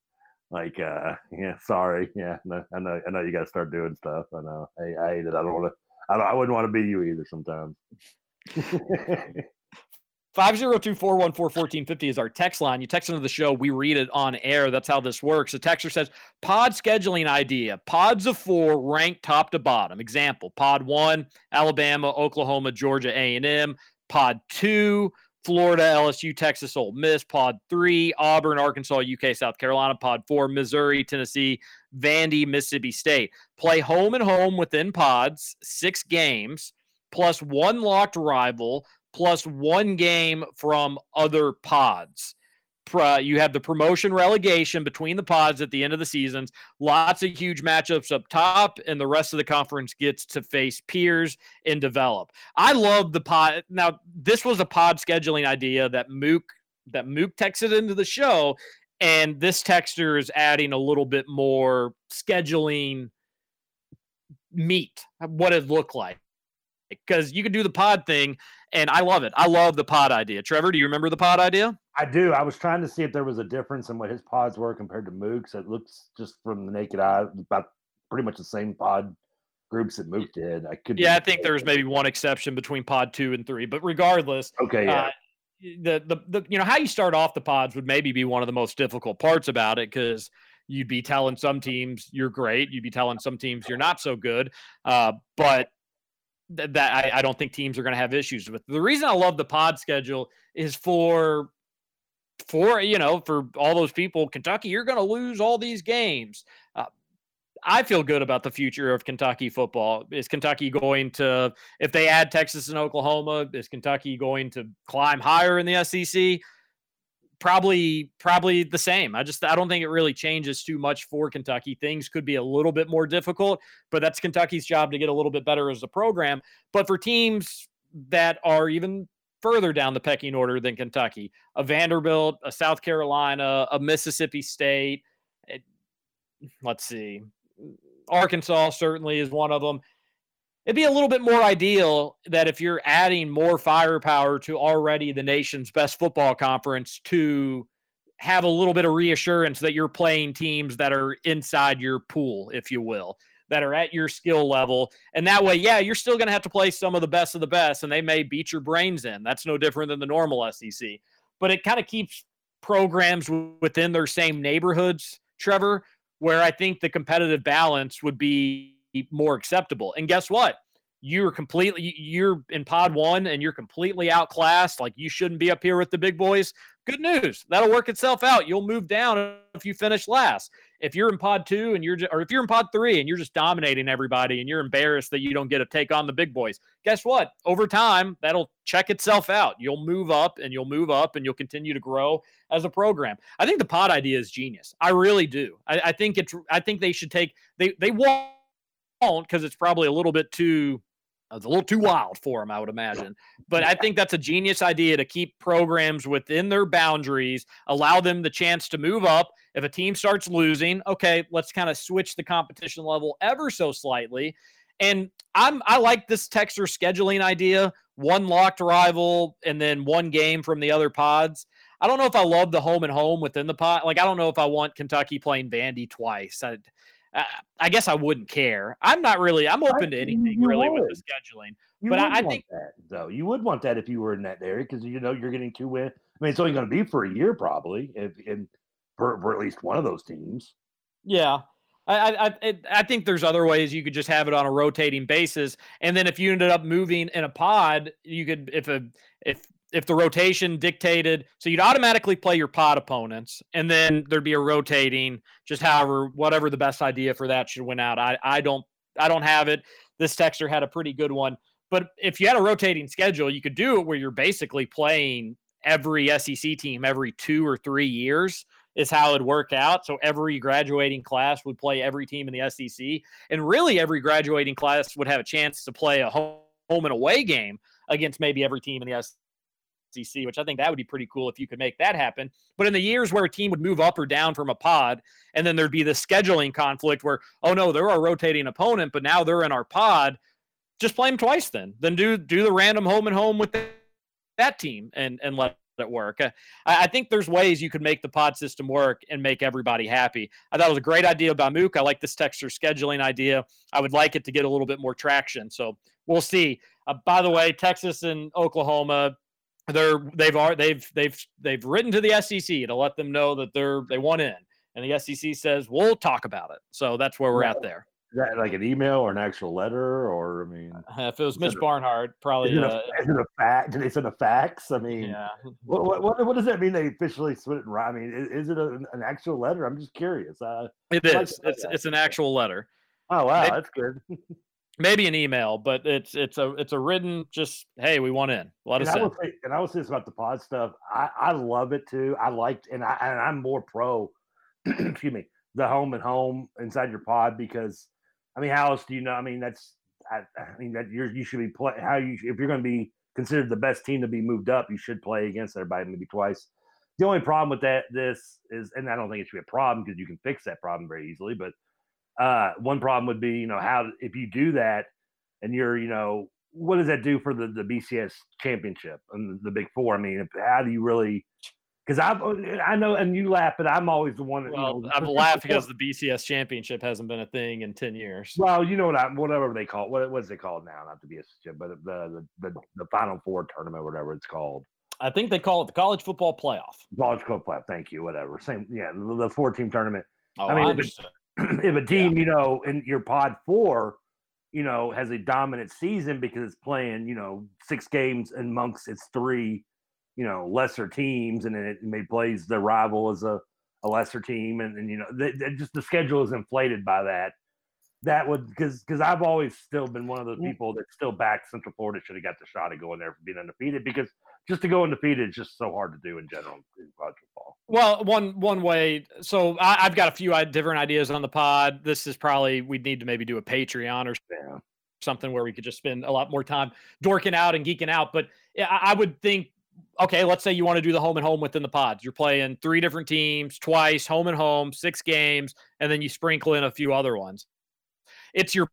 S3: like uh *laughs* yeah sorry yeah no, i know i know you got to start doing stuff i know hey i hate it i don't want to I, don't, I wouldn't want to be you either sometimes
S6: 502-414-1450 is our text line. You text into the show, we read it on air. That's how this works. The texter says, pod scheduling idea. Pods of four ranked top to bottom. Example, pod one, Alabama, Oklahoma, Georgia, A&M. Pod two, Florida, LSU, Texas, Ole Miss. Pod three, Auburn, Arkansas, UK, South Carolina. Pod four, Missouri, Tennessee, Vandy, Mississippi State. Play home and home within pods, six games, plus one locked rival, plus one game from other pods. You have the promotion relegation between the pods at the end of the seasons. Lots of huge matchups up top, and the rest of the conference gets to face peers and develop. I love the pod. Now, this was a pod scheduling idea that Mook that Mook texted into the show, and this texter is adding a little bit more scheduling meat. What it looked like because you can do the pod thing, and I love it. I love the pod idea. Trevor, do you remember the pod idea?
S3: I do. I was trying to see if there was a difference in what his pods were compared to Mook's. It looks just from the naked eye about pretty much the same pod groups that Mook did. I could.
S6: Yeah, I think there was maybe one exception between pod two and three, but regardless,
S3: Okay, yeah.
S6: uh, the, the the you know how you start off the pods would maybe be one of the most difficult parts about it because you'd be telling some teams you're great, you'd be telling some teams you're not so good, uh, but th- that I, I don't think teams are going to have issues with. The reason I love the pod schedule is for for you know for all those people kentucky you're going to lose all these games. Uh, i feel good about the future of kentucky football. Is kentucky going to if they add texas and oklahoma is kentucky going to climb higher in the sec probably probably the same i just i don't think it really changes too much for kentucky things could be a little bit more difficult but that's kentucky's job to get a little bit better as a program but for teams that are even further down the pecking order than Kentucky. A Vanderbilt, a South Carolina, a Mississippi State. it- let's see. Arkansas certainly is one of them. It'd be a little bit more ideal that if you're adding more firepower to already the nation's best football conference to have a little bit of reassurance that you're playing teams that are inside your pool, if you will, that are at your skill level. And that way, yeah, you're still going to have to play some of the best of the best, and they may beat your brains in. That's no different than the normal SEC. But it kind of keeps programs within their same neighborhoods, Trevor, where I think the competitive balance would be more acceptable. And guess what? You're completely you- you're in pod one and you're completely outclassed. Like you shouldn't be up here with the big boys. Good news. That'll work itself out. You'll move down if you finish last. If you're in pod two and you're just, or if you're in pod three and you're just dominating everybody and you're embarrassed that you don't get to take on the big boys, guess what? Over time, that'll check itself out. You'll move up and you'll move up and you'll continue to grow as a program. I think the pod idea is genius. I really do. I, I think it's I think they should take they they won't because it's probably a little bit too uh, it's a little too wild for them, I would imagine. But I think that's a genius idea to keep programs within their boundaries, allow them the chance to move up. If a team starts losing, okay, let's kind of switch the competition level ever so slightly. And I'm I like this Texter scheduling idea, one locked rival and then one game from the other pods. I don't know if I love the home and home within the pod. Like I don't know if I want Kentucky playing Vandy twice. I, I, I guess I wouldn't care. I'm not really. I'm open to anything really with the scheduling.
S3: You
S6: but
S3: would
S6: I, I think
S3: that though. You would want that if you were in that area because you know you're getting two win. I mean, it's only going to be for a year probably, if in for, for at least one of those teams.
S6: Yeah. I, I I- I I think there's other ways you could just have it on a rotating basis, and then if you ended up moving in a pod, you could if a if if the rotation dictated, so you'd automatically play your pod opponents, and then there'd be a rotating, just however whatever the best idea for that should win out. I I don't I don't have it. This texter had a pretty good one, but if you had a rotating schedule, you could do it where you're basically playing every SEC team every two or three years is how it'd work out. So every graduating class would play every team in the SEC, and really every graduating class would have a chance to play a home, home and away game against maybe every team in the SEC, which I think that would be pretty cool if you could make that happen. But in the years where a team would move up or down from a pod, and then there'd be the scheduling conflict where, oh no, they're our rotating opponent, but now they're in our pod. Just play them twice then. Then do do the random home and home with that team and and let it work. Uh, I, I think there's ways you could make the pod system work and make everybody happy. I thought it was a great idea by Mook. I like this texture scheduling idea. I would like it to get a little bit more traction. So we'll see. Uh, by the way, Texas and Oklahoma, they're they've are they've they've they've written to the SEC to let them know that they're they want in, and the SEC says we'll talk about it. So that's where we're at there.
S3: Is that like an email or an actual letter, or I mean,
S6: Uh, If it was Mitch
S3: Is it-
S6: Barnhart,
S3: is
S6: probably.
S3: it,
S6: Uh,
S3: a, is it a fact? Did they send a fax? I mean,
S6: yeah.
S3: what, what, what, what does that mean? They officially split it. I mean, is, is it a, an actual letter? I'm just curious. Uh,
S6: It
S3: like
S6: is.
S3: know
S6: It's it's an actual letter.
S3: oh wow,
S6: Maybe-
S3: that's good. *laughs*
S6: Maybe an email, but it's it's a it's a written. Just hey, we want in. Let
S3: and
S6: us
S3: I
S6: in.
S3: say, and I will say this about the pod stuff. I, I love it too. I liked, and I and I'm more pro. *clears throat* excuse me, the home and home inside your pod because, I mean, how else do you know? I mean, that's I, I mean that you're you should be play how you if you're going to be considered the best team to be moved up, you should play against everybody maybe twice. The only problem with that this is, and I don't think it should be a problem because you can fix that problem very easily. But uh, one problem would be, you know, how if you do that and you're, you know, what does that do for the, the BCS championship and the, the Big Four? I mean, if, how do you really? Because I I know, and you laugh, but I'm always the one. That,
S6: Well,
S3: you know,
S6: I'm *laughs* laughing because the BCS championship hasn't been a thing in ten years.
S3: Well, you know what I whatever they call it. What what's it called now? Not the BCS, chip, but the, the the the Final Four tournament, whatever it's called.
S6: I think they call it the college football playoff.
S3: College Club Playoff. Thank you. Whatever. Same. Yeah, the, the four team tournament.
S6: Oh,
S3: I
S6: I,
S3: mean, it, *clears throat* if a team, you know, in your pod four, you know, has a dominant season because it's playing, you know, six games and amongst its three, you know, lesser teams, and then it may plays the rival as a, a lesser team, and, and you know, just the schedule is inflated by that. That would because because I've always still been one of those mm. people that still back Central Florida should have got the shot of going there for being undefeated because just to go undefeated is just so hard to do in general in college football.
S6: Well, one one way. So I, I've got a few different ideas on the pod. This is probably we'd need to maybe do a Patreon or
S3: Yeah.
S6: something where we could just spend a lot more time dorking out and geeking out. But I would think, okay, let's say you want to do the home and home within the pods. You're playing three different teams twice, home and home, six games, and then you sprinkle in a few other ones. It's your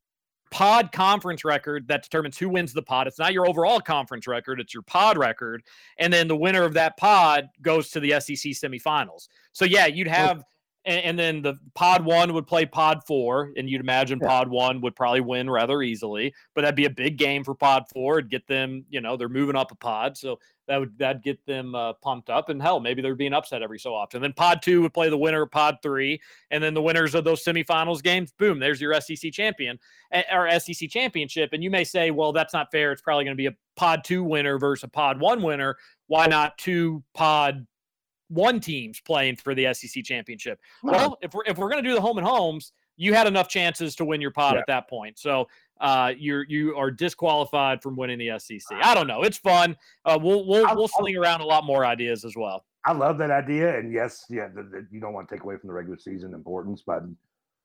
S6: pod conference record that determines who wins the pod. It's not your overall conference record, it's your pod record. And then the winner of that pod goes to the SEC semifinals. So, yeah, you'd have, and, and then the pod one would play pod four, and you'd imagine
S3: Yeah.
S6: pod one would probably win rather easily, but that'd be a big game for pod four. It'd get them, you know, they're moving up a pod. So, that would that'd get them uh, pumped up and hell maybe there'd be an upset every so often. Then pod two would play the winner of pod three and then the winners of those semifinals games boom there's your sec champion eh, or sec championship. And you may say well that's not fair. It's probably going to be a pod two winner versus a pod one winner. Why not two pod one teams playing for the sec championship? Well if we're if we're going to do the home and homes you had enough chances to win your pod
S3: Yeah.
S6: at that point so uh, you're you are disqualified from winning the SEC. I don't know. It's fun. Uh, we'll we'll we'll sling around a lot more ideas as well.
S3: I love that idea, and yes, yeah, the, the, you don't want to take away from the regular season importance, but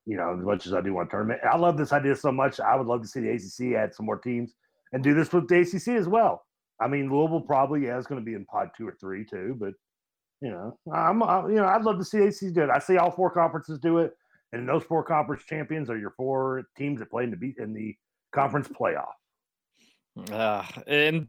S3: you know, as much as I do want tournament, I love this idea so much. I would love to see the ACC add some more teams and do this with the ACC as well. I mean, Louisville probably yeah, is going to be in pod two or three too, but you know, I'm I, you know, I'd love to see ACC do it. I see all four conferences do it, and those four conference champions are your four teams that play in the beat in the conference playoff.
S6: Uh, and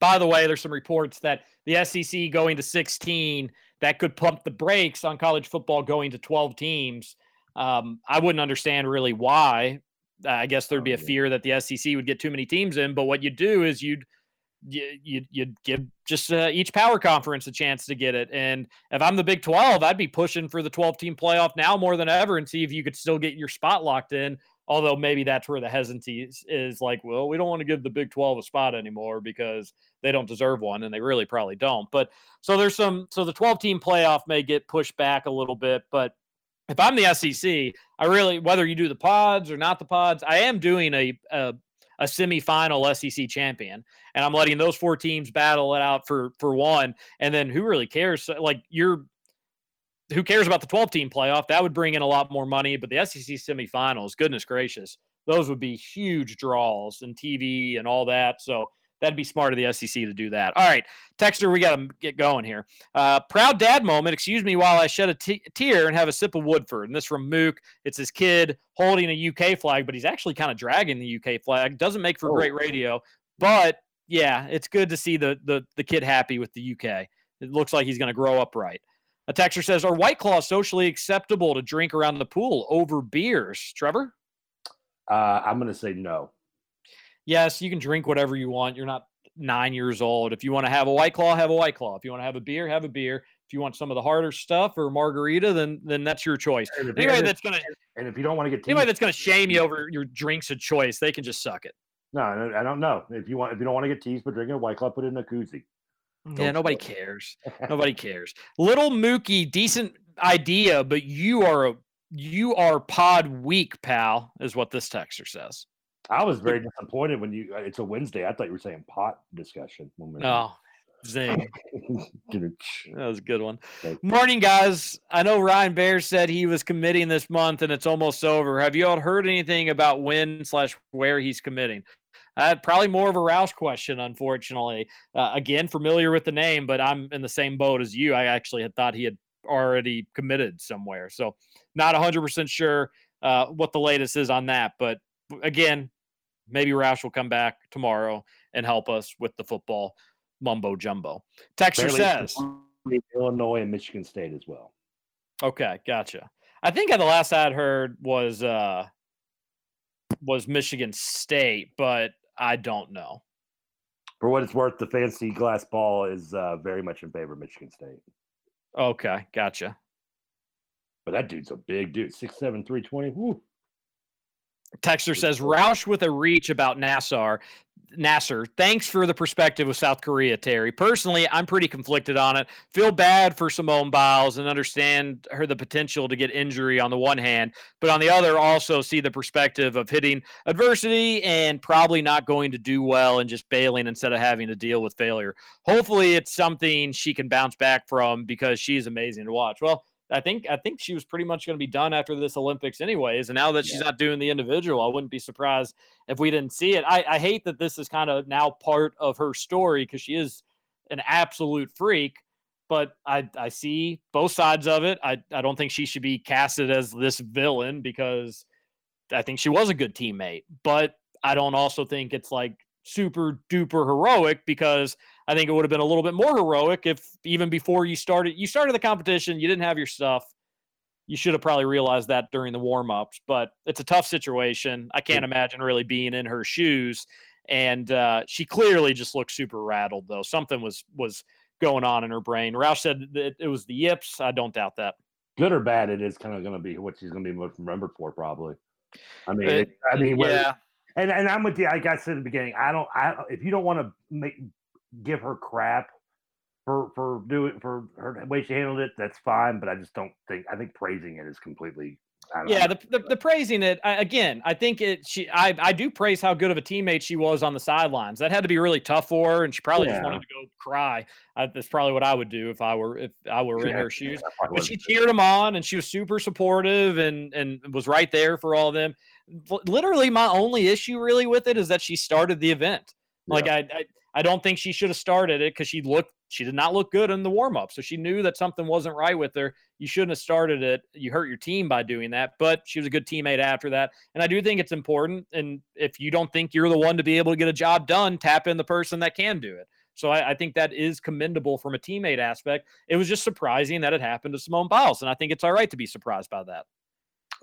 S6: by the way, there's some reports that the SEC going to 16 that could pump the brakes on college football going to 12 teams. Um, I wouldn't understand really why. I guess there'd be a fear that the SEC would get too many teams in, but what you do is you'd you, you'd, you'd give just uh, each power conference a chance to get it. And if I'm the Big 12, I'd be pushing for the 12 team playoff now more than ever and see if you could still get your spot locked in. Although maybe that's where the hesitancy is, is like, well, we don't want to give the Big 12 a spot anymore because they don't deserve one and they really probably don't. But so there's some, so the 12 team playoff may get pushed back a little bit. But if I'm the SEC, I really, whether you do the pods or not the pods, I am doing a, a, a semifinal SEC champion, and I'm letting those four teams battle it out for for one. And then who really cares? Like you're, who cares about the 12 team playoff? That would bring in a lot more money. But the SEC semifinals, goodness gracious, those would be huge draws and TV and all that. So that'd be smart of the SEC to do that. All right, Texter, we got to get going here. Uh, proud dad moment. Excuse me while I shed a tear and have a sip of Woodford. And this from Mook. It's his kid holding a UK flag, but he's actually kind of dragging the UK flag. Doesn't make for great radio, but yeah, it's good to see the the the kid happy with the UK. It looks like he's going to grow up right. A texter says, "Are White Claws socially acceptable to drink around the pool over beers?" Trevor,
S3: Uh, I'm going to say no.
S6: Yes, you can drink whatever you want. You're not nine years old. If you want to have a White Claw, have a White Claw. If you want to have a beer, have a beer. If you want some of the harder stuff or margarita, then then that's your choice.
S3: And if,
S6: Anybody that's gonna
S3: and if you don't want to get
S6: anybody that's gonna shame you over your drinks of choice, they can just suck it.
S3: No, I don't know. If you want, if you don't want to get teased for drinking a white claw, put it in a koozie.
S6: Yeah, nobody cares. *laughs* Nobody cares. Little Mookie, decent idea, but you are a you are pod weak, pal, is what this texter says.
S3: I was very disappointed when you. uh, It's a Wednesday. I thought you were saying pot discussion.
S6: No, zing. *laughs* That was a good one. Morning, guys. I know Ryan Bear said he was committing this month and it's almost over. Have you all heard anything about when slash where he's committing? Uh, probably more of a Roush question, unfortunately. Uh, again, familiar with the name, but I'm in the same boat as you. I actually had thought he had already committed somewhere. So, not 100% sure uh, what the latest is on that. But again, maybe Roush will come back tomorrow and help us with the football mumbo jumbo. Texture says.
S3: Illinois and Michigan State as well.
S6: Okay, gotcha. I think the last I'd heard was uh was Michigan State, but I don't know.
S3: For what it's worth, the fancy glass ball is uh, very much in favor of Michigan State.
S6: Okay, gotcha.
S3: But that dude's a big dude, six seven, three twenty. Woo.
S6: Texter says Roush with a reach about Nassar. Nasser, thanks for the perspective of South Korea, Terry. Personally, I'm pretty conflicted on it. Feel bad for Simone Biles and understand her the potential to get injury on the one hand, but on the other, also see the perspective of hitting adversity and probably not going to do well and just bailing instead of having to deal with failure. Hopefully, it's something she can bounce back from because she's amazing to watch. Well, I think I think she was pretty much going to be done after this Olympics, anyways. And now that she's not doing the individual, I wouldn't be surprised if we didn't see it. I, I hate that this is kind of now part of her story because she is an absolute freak. But I I see both sides of it. I I don't think she should be casted as this villain because I think she was a good teammate, but I don't also think it's like super duper heroic because I think it would have been a little bit more heroic if even before you started you started the competition, you didn't have your stuff. You should have probably realized that during the warm-ups, but it's a tough situation. I can't imagine really being in her shoes. And uh, she clearly just looked super rattled though. Something was was going on in her brain. Roush said that it was the yips. I don't doubt that.
S3: Good or bad, it is kind of going to be what she's going to be most remembered for, probably. I mean,
S6: Uh,
S3: it, I mean,
S6: yeah.
S3: and and I'm with you. Like I said at the beginning, I don't. I if you don't want to make give her crap for for doing for her way she handled it, that's fine. But I just don't think. I think praising it is completely.
S6: Yeah, the, the, the praising it I, again. I think it. She, I, I do praise how good of a teammate she was on the sidelines. That had to be really tough for her, and she probably just wanted to go cry. I, that's probably what I would do if I were if I were in her shoes.
S3: Probably
S6: But she cheered them on, and she was super supportive, and and was right there for all of them. Literally, my only issue really with it is that she started the event. Like I, I, I don't think she should have started it because she looked, she did not look good in the warm up. So she knew that something wasn't right with her. You shouldn't have started it. You hurt your team by doing that. But she was a good teammate after that. And I do think it's important. And if you don't think you're the one to be able to get a job done, tap in the person that can do it. So I, I think that is commendable from a teammate aspect. It was just surprising that it happened to Simone Biles, and I think it's all right to be surprised by that.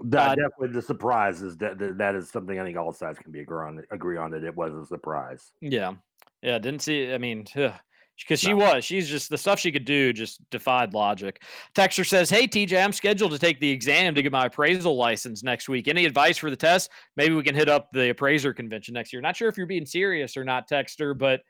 S3: That
S6: uh,
S3: definitely the surprise is that that that is something I think all sides can be agree on. Agree on that it was a surprise.
S6: Yeah. Yeah. Didn't see, I mean, because she was, she's just the stuff she could do just defied logic. Texter says, Hey, TJ, I'm scheduled to take the exam to get my appraisal license next week. Any advice for the test? Maybe we can hit up the appraiser convention next year. Not sure if you're being serious or not, Texter, but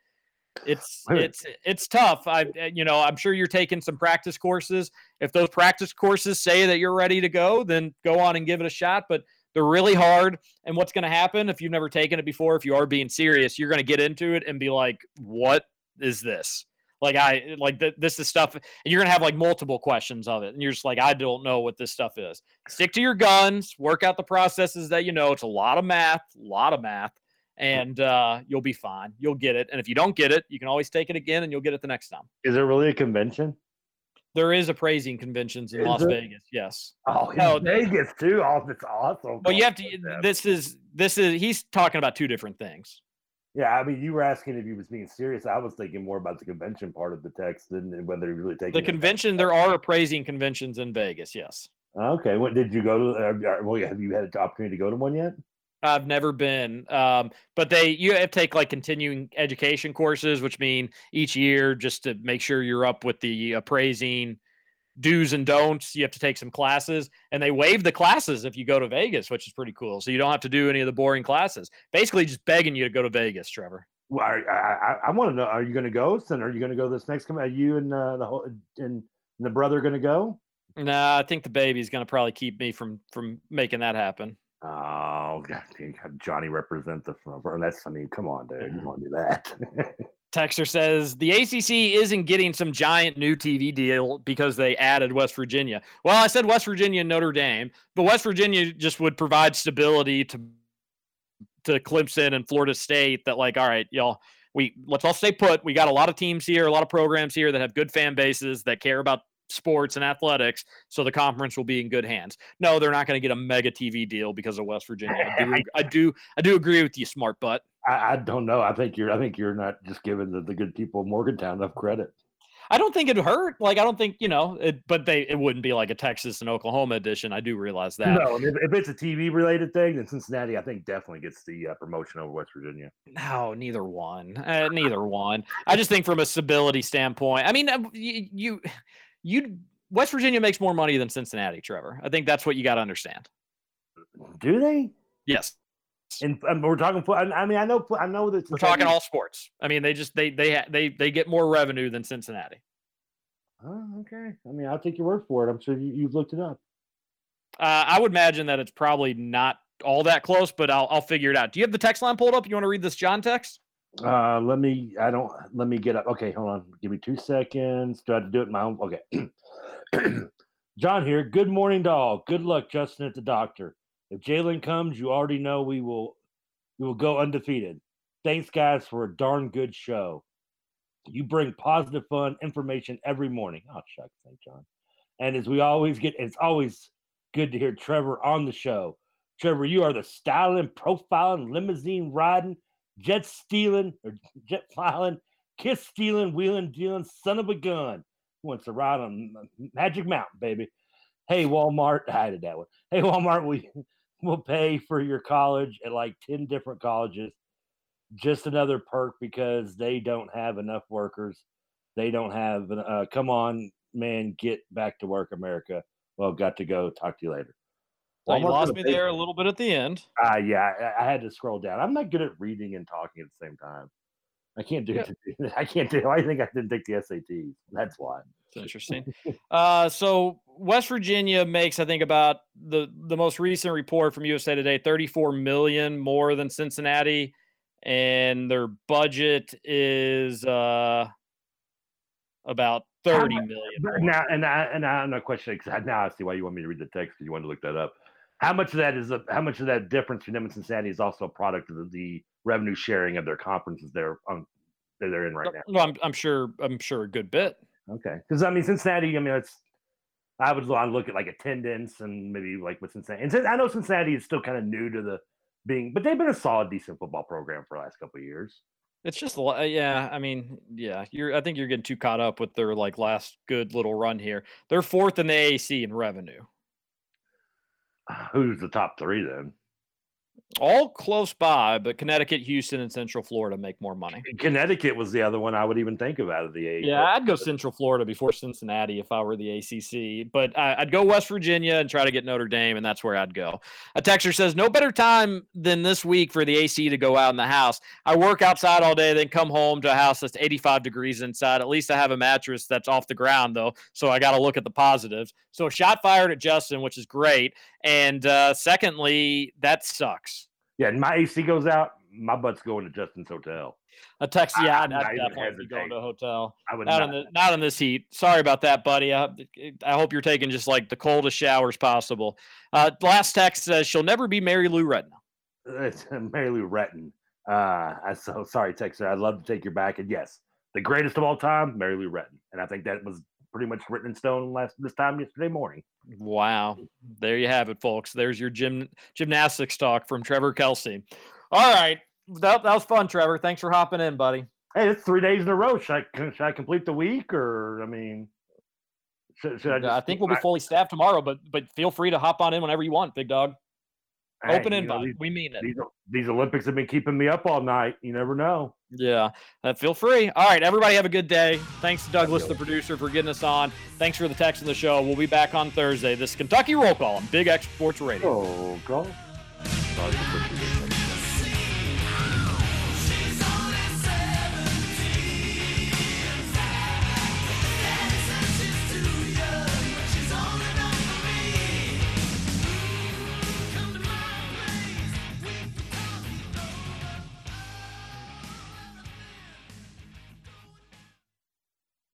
S6: it's it's it's tough. I uh, you know I'm sure you're taking some practice courses. If those practice courses say that you're ready to go, then go on and give it a shot. But they're really hard. And what's going to happen if you've never taken it before? If you are being serious, you're going to get into it and be like, "What is this?" Like I like th- this is stuff, and you're gonna have like multiple questions of it, and you're just like, I don't know what this stuff is. Stick to your guns, work out the processes that you know. It's a lot of math, a lot of math, and uh, you'll be fine. You'll get it. And if you don't get it, you can always take it again, and you'll get it the next time.
S3: Is it really a convention?
S6: There is appraising conventions in
S3: Is
S6: Las
S3: it?
S6: Vegas. Yes.
S3: Oh,
S6: No,
S3: Vegas too. Oh, that's awesome.
S6: But you have to. This is this is. He's talking about two different things.
S3: Yeah, I mean, you were asking if he was being serious. I was thinking more about the convention part of the text than than whether he really taking
S6: The convention. There are appraising conventions in Vegas. Yes.
S3: Okay, what did you go to? Uh, uh, well, have you had an opportunity to go to one yet?
S6: I've never been, um, but they you have to take like continuing education courses, which mean each year just to make sure you're up with the appraising do's and don'ts. You have to take some classes, and they waive the classes if you go to Vegas, which is pretty cool. So you don't have to do any of the boring classes. Basically, just begging you to go to Vegas, Trevor.
S3: Well, I I, I want to know: Are you going to go? And are you going to go this next? com- Are you and uh, the whole and the brother going to go?
S6: Nah, I think the baby's gonna probably keep me from from making that happen.
S3: Oh, God, Johnny represent the front. That's I mean, come on, dude, you mm-hmm. want to do that? *laughs*
S6: Texter says the ACC isn't getting some giant new TV deal because they added West Virginia. Well, I said West Virginia and Notre Dame, but West Virginia just would provide stability to to Clemson and Florida State. That like, all right, y'all, we let's all stay put. We got a lot of teams here, a lot of programs here that have good fan bases that care about sports and athletics, so the conference will be in good hands. No, they're not going to get a mega TV deal because of West Virginia. I do, *laughs* I do, I do agree with you, smart butt.
S3: I, I don't know. I think you're. I think you're not just giving the, the good people of Morgantown enough credit.
S6: I don't think it'd hurt. Like I don't think you know, it, but they it wouldn't be like a Texas and Oklahoma edition. I do realize that.
S3: No, if, if it's a TV related thing, then Cincinnati, I think, definitely gets the uh, promotion over West Virginia.
S6: No, neither one. Uh, neither one. I just think from a stability standpoint. I mean, uh, you, you, you, West Virginia makes more money than Cincinnati, Trevor. I think that's what you got to understand.
S3: Do they?
S6: Yes.
S3: And, and we're talking. I mean, I know. I know that
S6: We're talking all sports. I mean, they just they they they they get more revenue than Cincinnati.
S3: Oh, okay. I mean, I'll take your word for it. I'm sure you, you've looked it up.
S6: Uh, I would imagine that it's probably not all that close, but I'll I'll figure it out. Do you have the text line pulled up? You want to read this John text?
S3: Uh, let me. I don't. Let me get up. Okay, hold on. Give me two seconds. Do I have to do it my own? Okay. *clears throat* John here. Good morning, doll. Good luck, Justin, at the doctor. If Jalen comes, you already know we will. We will go undefeated. Thanks, guys, for a darn good show. You bring positive, fun information every morning. Oh, shucks, thank John. And as we always get, it's always good to hear Trevor on the show. Trevor, you are the styling, profiling, limousine riding, jet stealing, or jet filing, kiss stealing, wheeling, dealing, son of a gun. Who wants to ride on Magic Mountain, baby? Hey, Walmart, *laughs* I did that one. Hey, Walmart, we *laughs* will pay for your college at like 10 different colleges. Just another perk because they don't have enough workers. They don't have, uh, come on, man, get back to work, America. Well, got to go. Talk to you later.
S6: Well, you lost me there a little bit at the end.
S3: Uh, yeah, I, I had to scroll down. I'm not good at reading and talking at the same time. I can't do
S6: Yeah.
S3: it. *laughs* I can't do. It. I think I didn't take the SATs. That's why.
S6: It's interesting. *laughs* uh, so West Virginia makes, I think, about the the most recent report from USA Today, 34 million more than Cincinnati, and their budget is uh, about
S3: How
S6: 30
S3: much-
S6: million.
S3: Now, and I and I have no question because now I see why you want me to read the text because you wanted to look that up. How much of that is a, how much of that difference between them and Cincinnati is also a product of the, the revenue sharing of their conferences they're on that they're in right now.
S6: No, I'm, I'm sure. I'm sure a good bit.
S3: Okay, because I mean Cincinnati. I mean it's. I would want to look at like attendance and maybe like with Cincinnati. And I know Cincinnati is still kind of new to the being, but they've been a solid, decent football program for the last couple of years.
S6: It's just, a lo- uh, yeah. I mean, yeah. You're. I think you're getting too caught up with their like last good little run here. They're fourth in the AAC in revenue.
S3: Who's the top three then?
S6: All close by, but Connecticut, Houston, and Central Florida make more money.
S3: Connecticut was the other one I would even think of out of the eight.
S6: Yeah, I'd go Central Florida before Cincinnati if I were the ACC, but I, I'd go West Virginia and try to get Notre Dame, and that's where I'd go. A texter says, No better time than this week for the AC to go out in the house. I work outside all day, then come home to a house that's 85 degrees inside. At least I have a mattress that's off the ground, though, so I got to look at the positives. So, shot fired at Justin, which is great. And uh, secondly, that sucks.
S3: Yeah, and my AC goes out, my butt's going to Justin's hotel.
S6: A text, yeah,
S3: I-
S6: I'd, I'd definitely going to a hotel.
S3: I would
S6: not,
S3: not.
S6: in the not in this heat. Sorry about that, buddy. I, I hope you're taking just like the coldest showers possible. Uh, last text says she'll never be Mary Lou Retton.
S3: It's *laughs* Mary Lou Retton. Uh, I so sorry, Texter. I'd love to take your back. And yes, the greatest of all time, Mary Lou Retton. And I think that was pretty much written in stone last this time yesterday morning.
S6: Wow, there you have it, folks. There's your gym gymnastics talk from Trevor Kelsey. All right, that, that was fun, Trevor. Thanks for hopping in, buddy.
S3: Hey, it's three days in a row. Should I should I complete the week or I mean, should, should I? Just
S6: I think we'll be fully staffed tomorrow, but but feel free to hop on in whenever you want, big dog.
S3: Hey,
S6: Open
S3: you know, these-
S6: we mean it.
S3: These, these Olympics have been keeping me up all night. You never know.
S6: Yeah, uh, feel free. All right, everybody have a good day. Thanks to Douglas, the producer, for getting us on. Thanks for the text in the show. We'll be back on Thursday. This is Kentucky Roll Call on Big X Sports Radio.
S3: Oh, go.